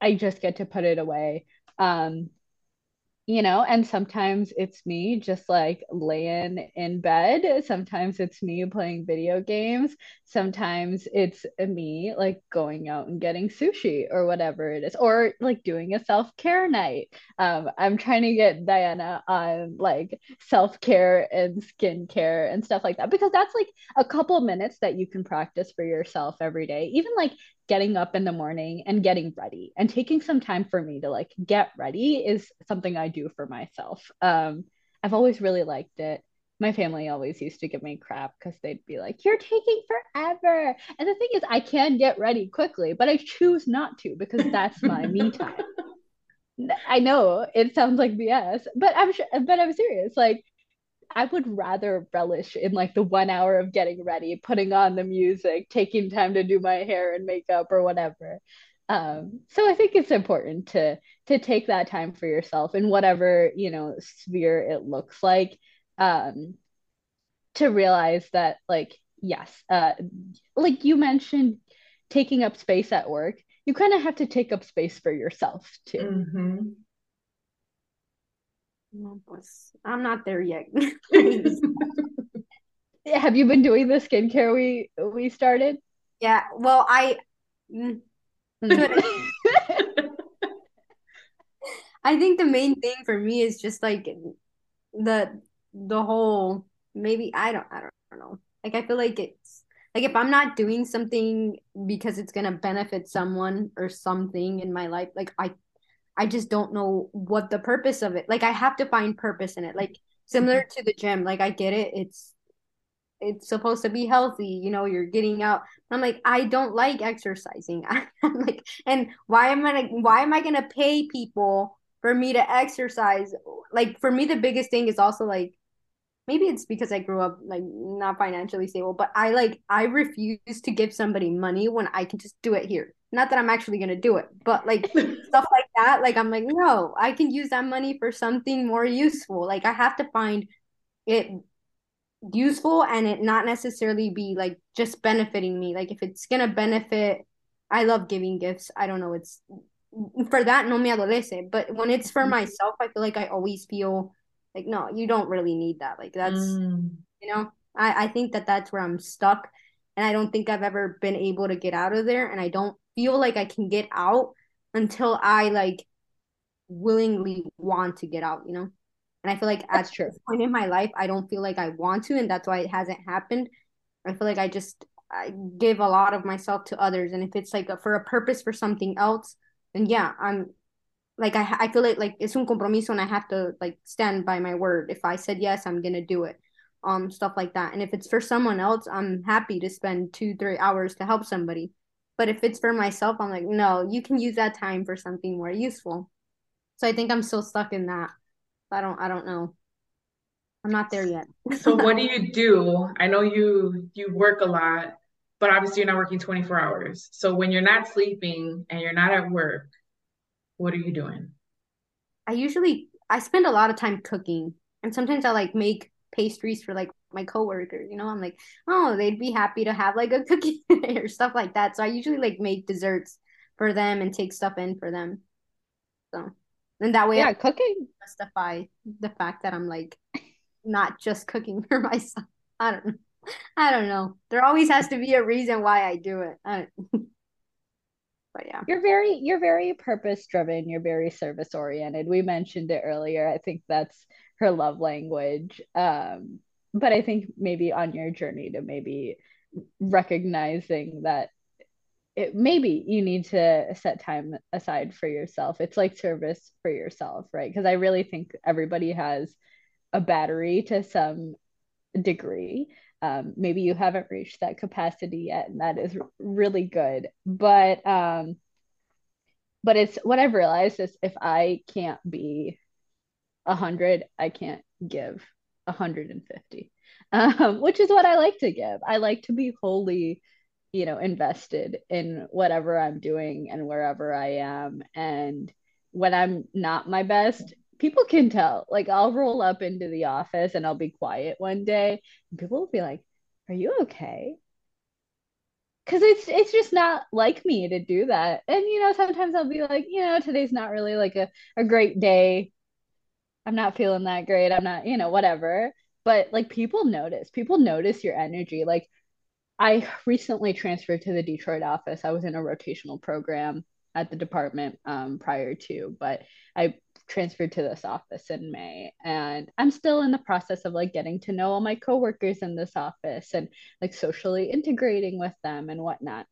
I just get to put it away. Um, you know and sometimes it's me just like laying in bed. Sometimes it's me playing video games. Sometimes it's me like going out and getting sushi or whatever it is or like doing a self-care night. Um, i'm trying to get diana on like self-care and skincare and stuff like that because that's like a couple minutes that you can practice for yourself every day. Even like getting up in the morning and getting ready and taking some time for me to like get ready is something I do for myself. Um, I've always really liked it. My family always used to give me crap because they'd be like, You're taking forever. And the thing is, I can get ready quickly, but I choose not to because that's my me <laughs> time. I know it sounds like BS, but I'm sure, but I'm serious. Like, I would rather relish in like the one hour of getting ready, putting on the music, taking time to do my hair and makeup or whatever. Um, so I think it's important to to take that time for yourself in whatever you know sphere it looks like. Um, to realize that like yes, uh, like you mentioned, taking up space at work, you kind of have to take up space for yourself too. Mm-hmm. No, pues I'm not there yet. <laughs> Have you been doing the skincare we we started? Yeah. Well, I. Mm, <laughs> I think the main thing for me is just like the the whole maybe I don't I don't, I don't know. Like I feel like it's like if I'm not doing something because it's gonna benefit someone or something in my life, like I I just don't know what the purpose of it. Like I have to find purpose in it. Like similar mm-hmm. to the gym. Like I get it. It's it's supposed to be healthy. You know, you're getting out. I'm like, I don't like exercising. <laughs> I'm like, and why am I why am I gonna pay people for me to exercise? Like for me, the biggest thing is also like maybe it's because I grew up like not financially stable, but I like I refuse to give somebody money when I can just do it here. Not that I'm actually gonna do it, but like <laughs> stuff like that, like I'm like, no, I can use that money for something more useful. Like I have to find it useful and it not necessarily be like just benefiting me. Like if it's gonna benefit I love giving gifts. I don't know, it's for that no me adolece. But when it's for mm-hmm. myself, I feel like I always feel like no you don't really need that like that's mm. you know I, I think that that's where i'm stuck and i don't think i've ever been able to get out of there and i don't feel like i can get out until i like willingly want to get out you know And I feel like That's at true. this point in my life, I don't feel like I want to, and that's why it hasn't happened. I feel like I just I give a lot of myself to others, and if it's like a, for a purpose for something else, then yeah, I'm like I I feel like like it's un compromiso, and I have to like stand by my word. If I said yes, I'm gonna do it. Um, stuff like that. And if it's for someone else, I'm happy to spend two, three hours to help somebody. But if it's for myself, I'm like, no, you can use that time for something more useful. So I think I'm still stuck in that. I don't I don't know. I'm not there yet. So <laughs> what do you do? I know you you work a lot, but obviously you're not working 24 hours. So when you're not sleeping and you're not at work, what are you doing? I usually I spend a lot of time cooking, and sometimes I like make pastries for like my coworkers. You know, I'm like, oh, they'd be happy to have like a <laughs> cookie <laughs> or stuff like that. So I usually like make desserts for them and take stuff in for them. So, and that way I Yeah, cooking. justify the fact that I'm like not just cooking <laughs> for myself. I don't know. I don't know. There always has to be a reason why I do it. I don't, but yeah. You're very you're very purpose driven, you're very service oriented. We mentioned it earlier. I think that's her love language. Um, but I think maybe on your journey to maybe recognizing that it maybe you need to set time aside for yourself. It's like service for yourself, right? Because I really think everybody has a battery to some degree. Um, maybe you haven't reached that capacity yet, and that is really good. But um, but it's what I've realized is if I can't be a hundred, I can't give a hundred and fifty, um, which is what I like to give. I like to be wholly, you know, invested in whatever I'm doing and wherever I am. And when I'm not my best, people can tell. Like I'll roll up into the office and I'll be quiet one day, and people will be like, "Are you okay?" because it's it's just not like me to do that. And you know, sometimes I'll be like, you know, today's not really like a, a great day. I'm not feeling that great. I'm not, you know, whatever. But like people notice. People notice your energy. Like I recently transferred to the Detroit office. I was in a rotational program at the department um, prior to, but I transferred to this office in May, and I'm still in the process of like getting to know all my coworkers in this office and like socially integrating with them and whatnot.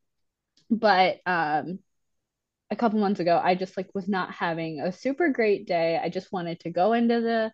But um, a couple months ago, I just like was not having a super great day. I just wanted to go into the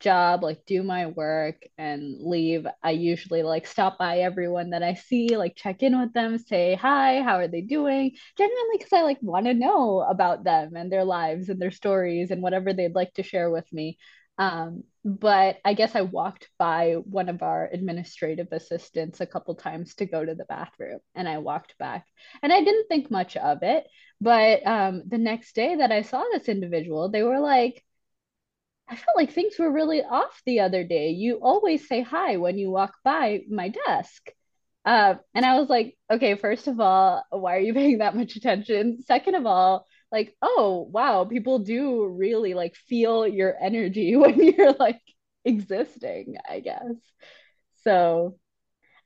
job, like do my work and leave. I usually like stop by everyone that I see, like check in with them, say hi, how are they doing? Genuinely, because I like want to know about them and their lives and their stories and whatever they'd like to share with me. Um, but I guess I walked by one of our administrative assistants a couple times to go to the bathroom and I walked back and I didn't think much of it. But um, the next day that I saw this individual, they were like, I felt like things were really off the other day. You always say hi when you walk by my desk. Uh, and I was like, okay, first of all, why are you paying that much attention? Second of all, like, oh, wow, people do really like feel your energy <laughs> when you're like existing, I guess. So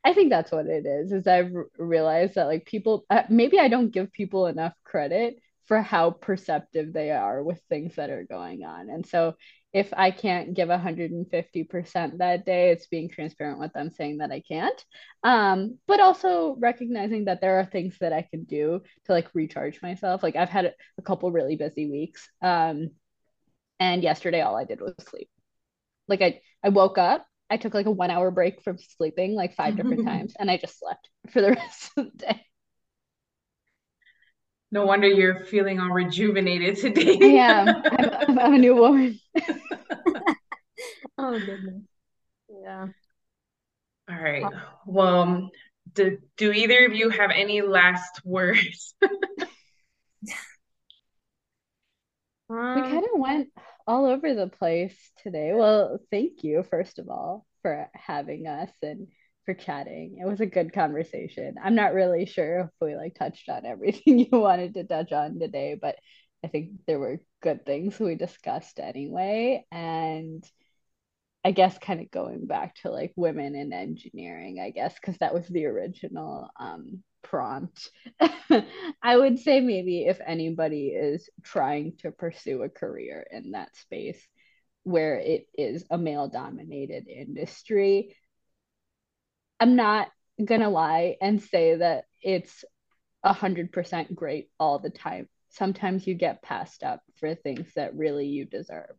I think that's what it is. Is I've realized that like people, uh, maybe I don't give people enough credit for how perceptive they are with things that are going on. And so if I can't give 150% that day, it's being transparent with them saying that I can't. Um, but also recognizing that there are things that I can do to like recharge myself. Like I've had a couple really busy weeks. Um, and yesterday all I did was sleep. Like I I woke up, I took like a one hour break from sleeping like five different <laughs> times, and I just slept for the <laughs> rest of the day. No wonder you're feeling all rejuvenated I today. am. I'm, I'm, I'm a new woman. <laughs> Oh goodness. Yeah. All right. Well, do, do either of you have any last words? <laughs> We Um, kind of went all over the place today. Well, thank you, first of all, for having us and for chatting. It was a good conversation. I'm not really sure if we like touched on <laughs> everything you wanted to touch on today, but I think there were good things we discussed anyway. And I guess kind of going back to like women in engineering, I guess, because that was the original um, prompt. <laughs> I would say maybe if anybody is trying to pursue a career in that space, where it is a male dominated industry. I'm not gonna lie and say that it's a hundred percent great all the time. Sometimes you get passed up for things that really you deserve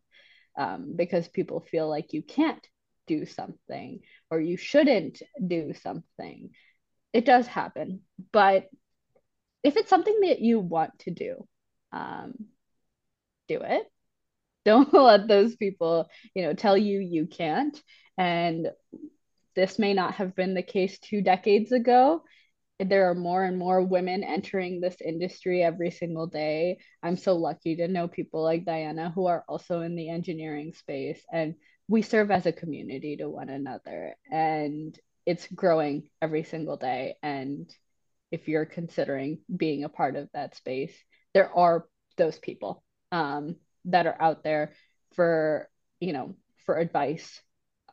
um, because people feel like you can't do something or you shouldn't do something. It does happen, but if it's something that you want to do, um, do it. <laughs> Don't let those people, you know, tell you you can't. And this may not have been the case two decades ago. There are more and more women entering this industry every single day. I'm so lucky to know people like Diana who are also in the engineering space, and we serve as a community to one another. And it's growing every single day. And if you're considering being a part of that space, there are those people um, that are out there for, you know, for advice,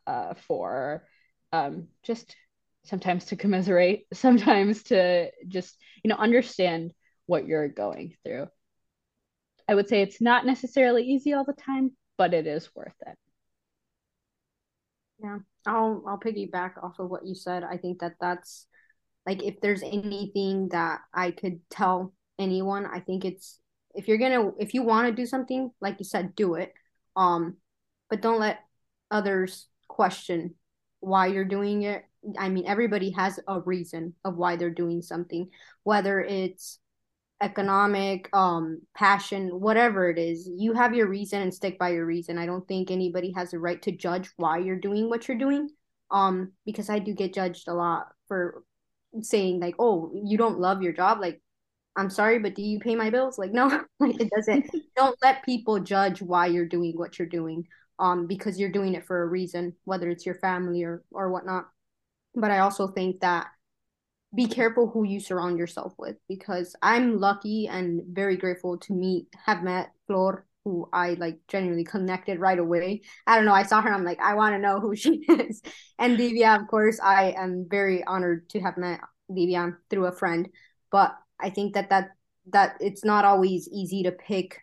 uh, for um, just sometimes to commiserate, <laughs> sometimes to just, you know, understand what you're going through. I would say it's not necessarily easy all the time, but it is worth it. Yeah, I'll I'll piggyback off of what you said. I think that that's like if there's anything that I could tell anyone, I think it's if you're gonna if you want to do something, like you said, do it. Um, but don't let others question why you're doing it. I mean, everybody has a reason of why they're doing something, whether it's economic, um, passion, whatever it is. You have your reason and stick by your reason. I don't think anybody has a right to judge why you're doing what you're doing. Um, because I do get judged a lot for saying like, "Oh, you don't love your job." Like, I'm sorry, but do you pay my bills? Like, no, <laughs> like it doesn't. <laughs> don't let people judge why you're doing what you're doing um, because you're doing it for a reason, whether it's your family or or whatnot. But I also think that be careful who you surround yourself with because I'm lucky and very grateful to meet have met Flor who I like genuinely connected right away. I don't know, I saw her I'm like I want to know who she <laughs> is. And Divya, of course, I am very honored to have met Divya through a friend, but I think that that that it's not always easy to pick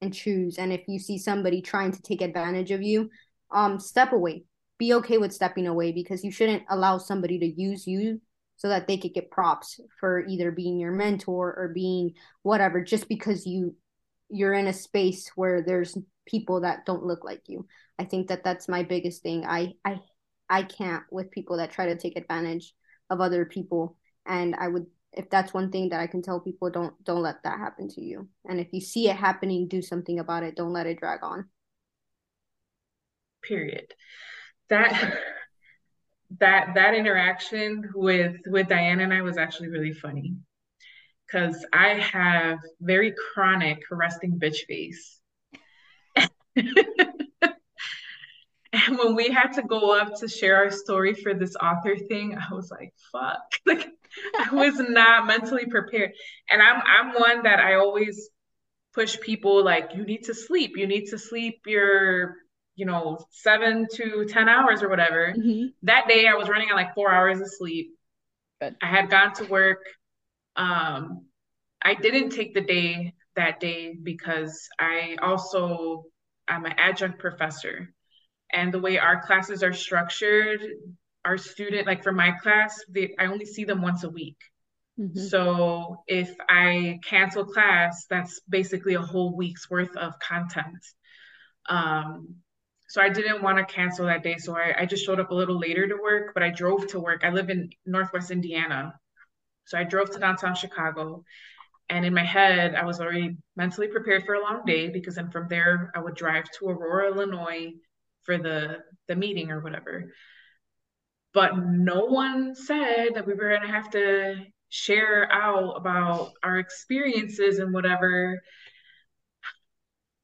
and choose. And if you see somebody trying to take advantage of you, um, step away. Be okay with stepping away because you shouldn't allow somebody to use you so that they could get props for either being your mentor or being whatever just because you you're in a space where there's people that don't look like you. I think that that's my biggest thing. I I I can't with people that try to take advantage of other people and I would if that's one thing that I can tell people, don't don't let that happen to you. And if you see it happening, do something about it. Don't let it drag on. Period. That that that interaction with with Diana and I was actually really funny because I have very chronic resting bitch face. <laughs> <laughs> When we had to go up to share our story for this author thing, I was like, fuck. <laughs> Like I was not mentally prepared. And I'm I'm one that I always push people like you need to sleep. You need to sleep your, you know, seven to ten hours or whatever. Mm-hmm. That day I was running on like four hours of sleep. Good. I had gone to work. Um, I didn't take the day that day because I also I'm an adjunct professor and the way our classes are structured our student like for my class they, i only see them once a week. Mm-hmm. so if i cancel class that's basically a whole week's worth of content. Um, so i didn't want to cancel that day so I, I just showed up a little later to work but i drove to work. I live in northwest indiana. So i drove to downtown chicago and in my head, I was already mentally prepared for a long day because then from there, I would drive to Aurora, Illinois, for the the meeting or whatever. But no one said that we were going to have to share out about our experiences and whatever.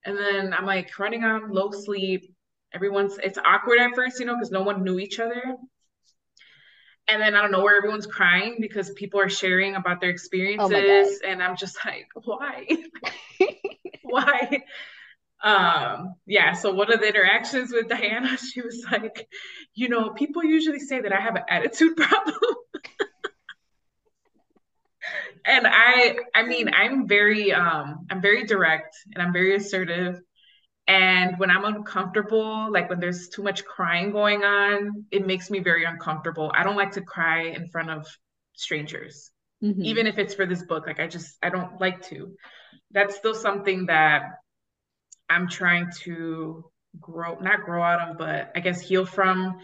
And then i'm like running on low sleep. Everyone's it's awkward at first you know because no one knew each other. And then I don't know where everyone's crying because people are sharing about their oh experiences, oh and I'm just like, why? <laughs> why? Um yeah so one of the interactions with diana <laughs> she was like you know people usually say that i have an attitude <laughs> problem and i i mean i'm very um i'm very direct and i'm very assertive And when I'm uncomfortable, like when there's too much crying going on, it makes me very uncomfortable. I don't like to cry in front of strangers, mm-hmm. even if it's for this book. Like I just, I don't like to. That's still something that I'm trying to grow, not grow out of, but I guess heal from.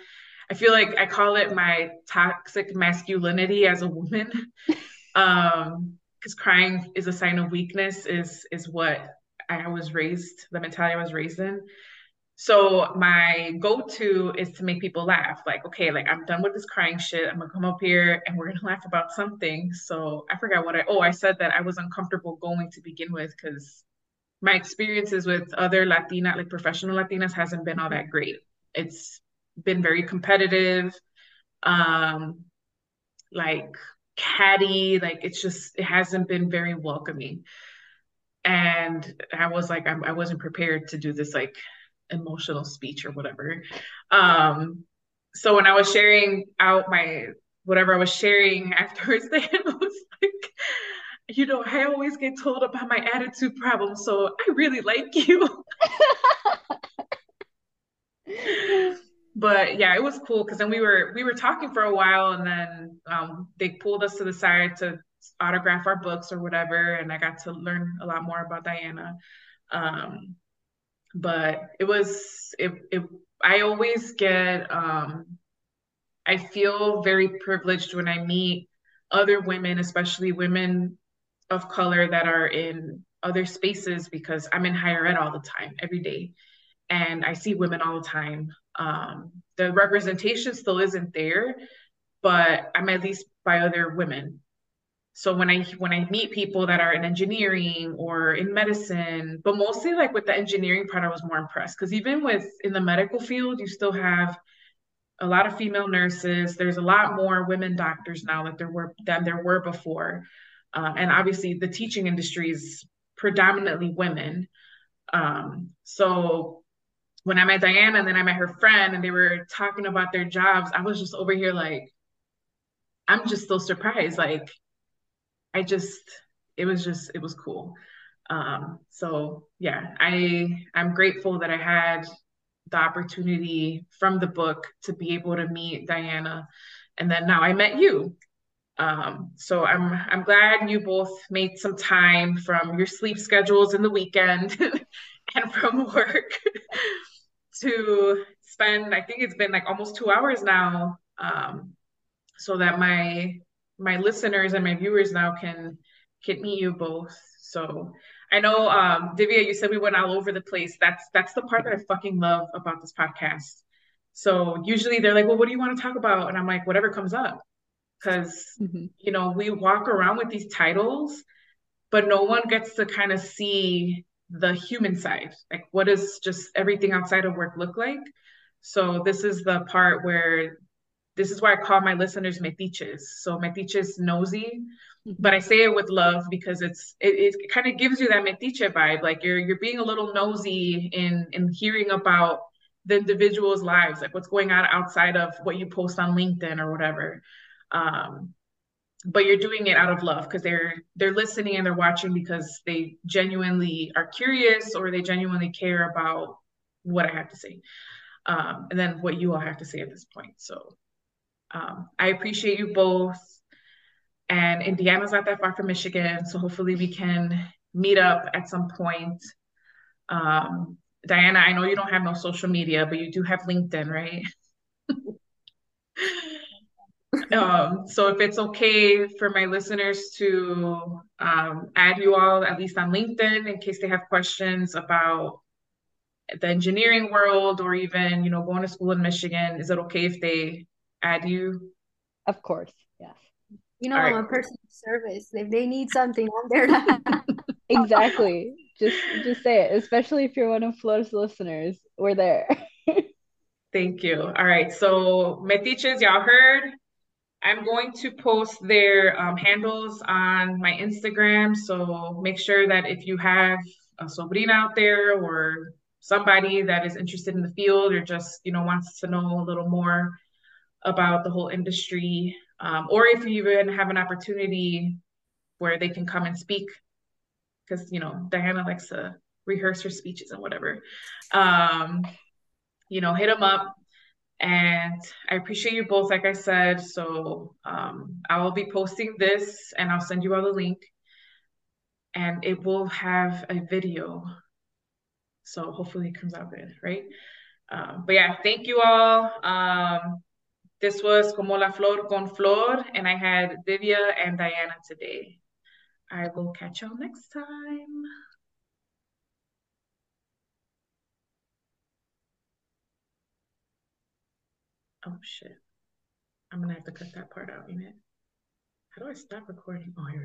I feel like I call it my toxic masculinity as a woman. <laughs> um, because crying is a sign of weakness, is is what I was raised, the mentality I was raised in. So my go-to is to make people laugh. Like, okay, like I'm done with this crying shit. I'm gonna come up here and we're gonna <laughs> laugh about something. So I forgot what I oh, I said that I was uncomfortable going to begin with because my experiences with other Latina, like professional Latinas, hasn't been all that great. It's been very competitive, um, like catty, like it's just it hasn't been very welcoming and I was like, I'm, I was not prepared to do this like emotional speech or whatever. Um, so when I was sharing out my whatever I was sharing <laughs> afterwards, then it was like, you know, I always get told about my attitude problem, so I really like <laughs> you. but yeah, it was cool because then we were we were talking for a while, and then um, they pulled us to the side to autograph our books or whatever. And I got to learn a lot more about Diana. Um, but it was, it, it, I always get, um, I feel very privileged when I meet other women, especially women of color that are in other spaces because I'm in higher ed all the time, every day. And I see women all the time. Um, the representation still isn't there, but I'm at least by other women so when i when i meet people that are in engineering or in medicine but mostly like with the engineering part i was more impressed because even with in the medical field you still have a lot of female nurses there's a lot more women doctors now that there were than there were before uh, and obviously the teaching industry is predominantly women um, so when i met diana and then i met her friend and they were talking about their jobs i was just over here like i'm just so surprised like I just it was just it was cool. Um, so yeah, I I'm grateful that I had the opportunity from the book to be able to meet Diana, and then now I met you. Um, so I'm I'm glad you both made some time from your sleep schedules in the weekend <laughs> and from work <laughs> to spend. I think it's been like almost two hours now, um, so that my my listeners and my viewers now can can meet you both. So I know um Divya, you said we went all over the place. That's that's the part that I fucking love about this podcast. So usually they're like, well, what do you want to talk about? And I'm like, whatever comes up. Because mm-hmm. you know, we walk around with these titles, but no one gets to kind of see the human side. Like what does just everything outside of work look like? So this is the part where this is why I call my listeners metiches. So metiches nosy, mm-hmm. but I say it with love because it's it, it kind of gives you that metiche vibe. Like you're you're being a little nosy in in hearing about the individual's lives, like what's going on outside of what you post on LinkedIn or whatever. Um, but you're doing it out of love because they're they're listening and they're watching because they genuinely are curious or they genuinely care about what I have to say. Um, and then what you all have to say at this point. So um, I appreciate you both. And Indiana's not that far from Michigan, so hopefully we can meet up at some point. Um, Diana, I know you don't have no social media, but you do have LinkedIn, right? <laughs> um, so if it's okay for my listeners to um, add you all at least on LinkedIn in case they have questions about the engineering world or even you know going to school in Michigan, is it okay if they add you? Of course, yes. You know, All I'm right. a person of service. If they need something, I'm there to. <laughs> exactly. Just just say it. Especially if you're one of Flor's listeners, we're there. <laughs> Thank you. All right. So metiches, y'all heard. I'm going to post their um, handles on my Instagram. So make sure that if you have a sobrina out there or somebody that is interested in the field or just you know wants to know a little more about the whole industry, um, or if you even have an opportunity where they can come and speak, because you know Diana likes to rehearse her speeches and whatever. Um, you know, hit them up. And I appreciate you both, like I said. So um, I will be posting this and I'll send you all the link. And it will have a video. So hopefully it comes out good, right? Um, but yeah, thank you all. Um, this was Como la Flor con Flor, and I had Divya and Diana today. I will catch y'all next time. Oh shit. I'm gonna have to cut that part out, you know. How do I stop recording? Oh, here.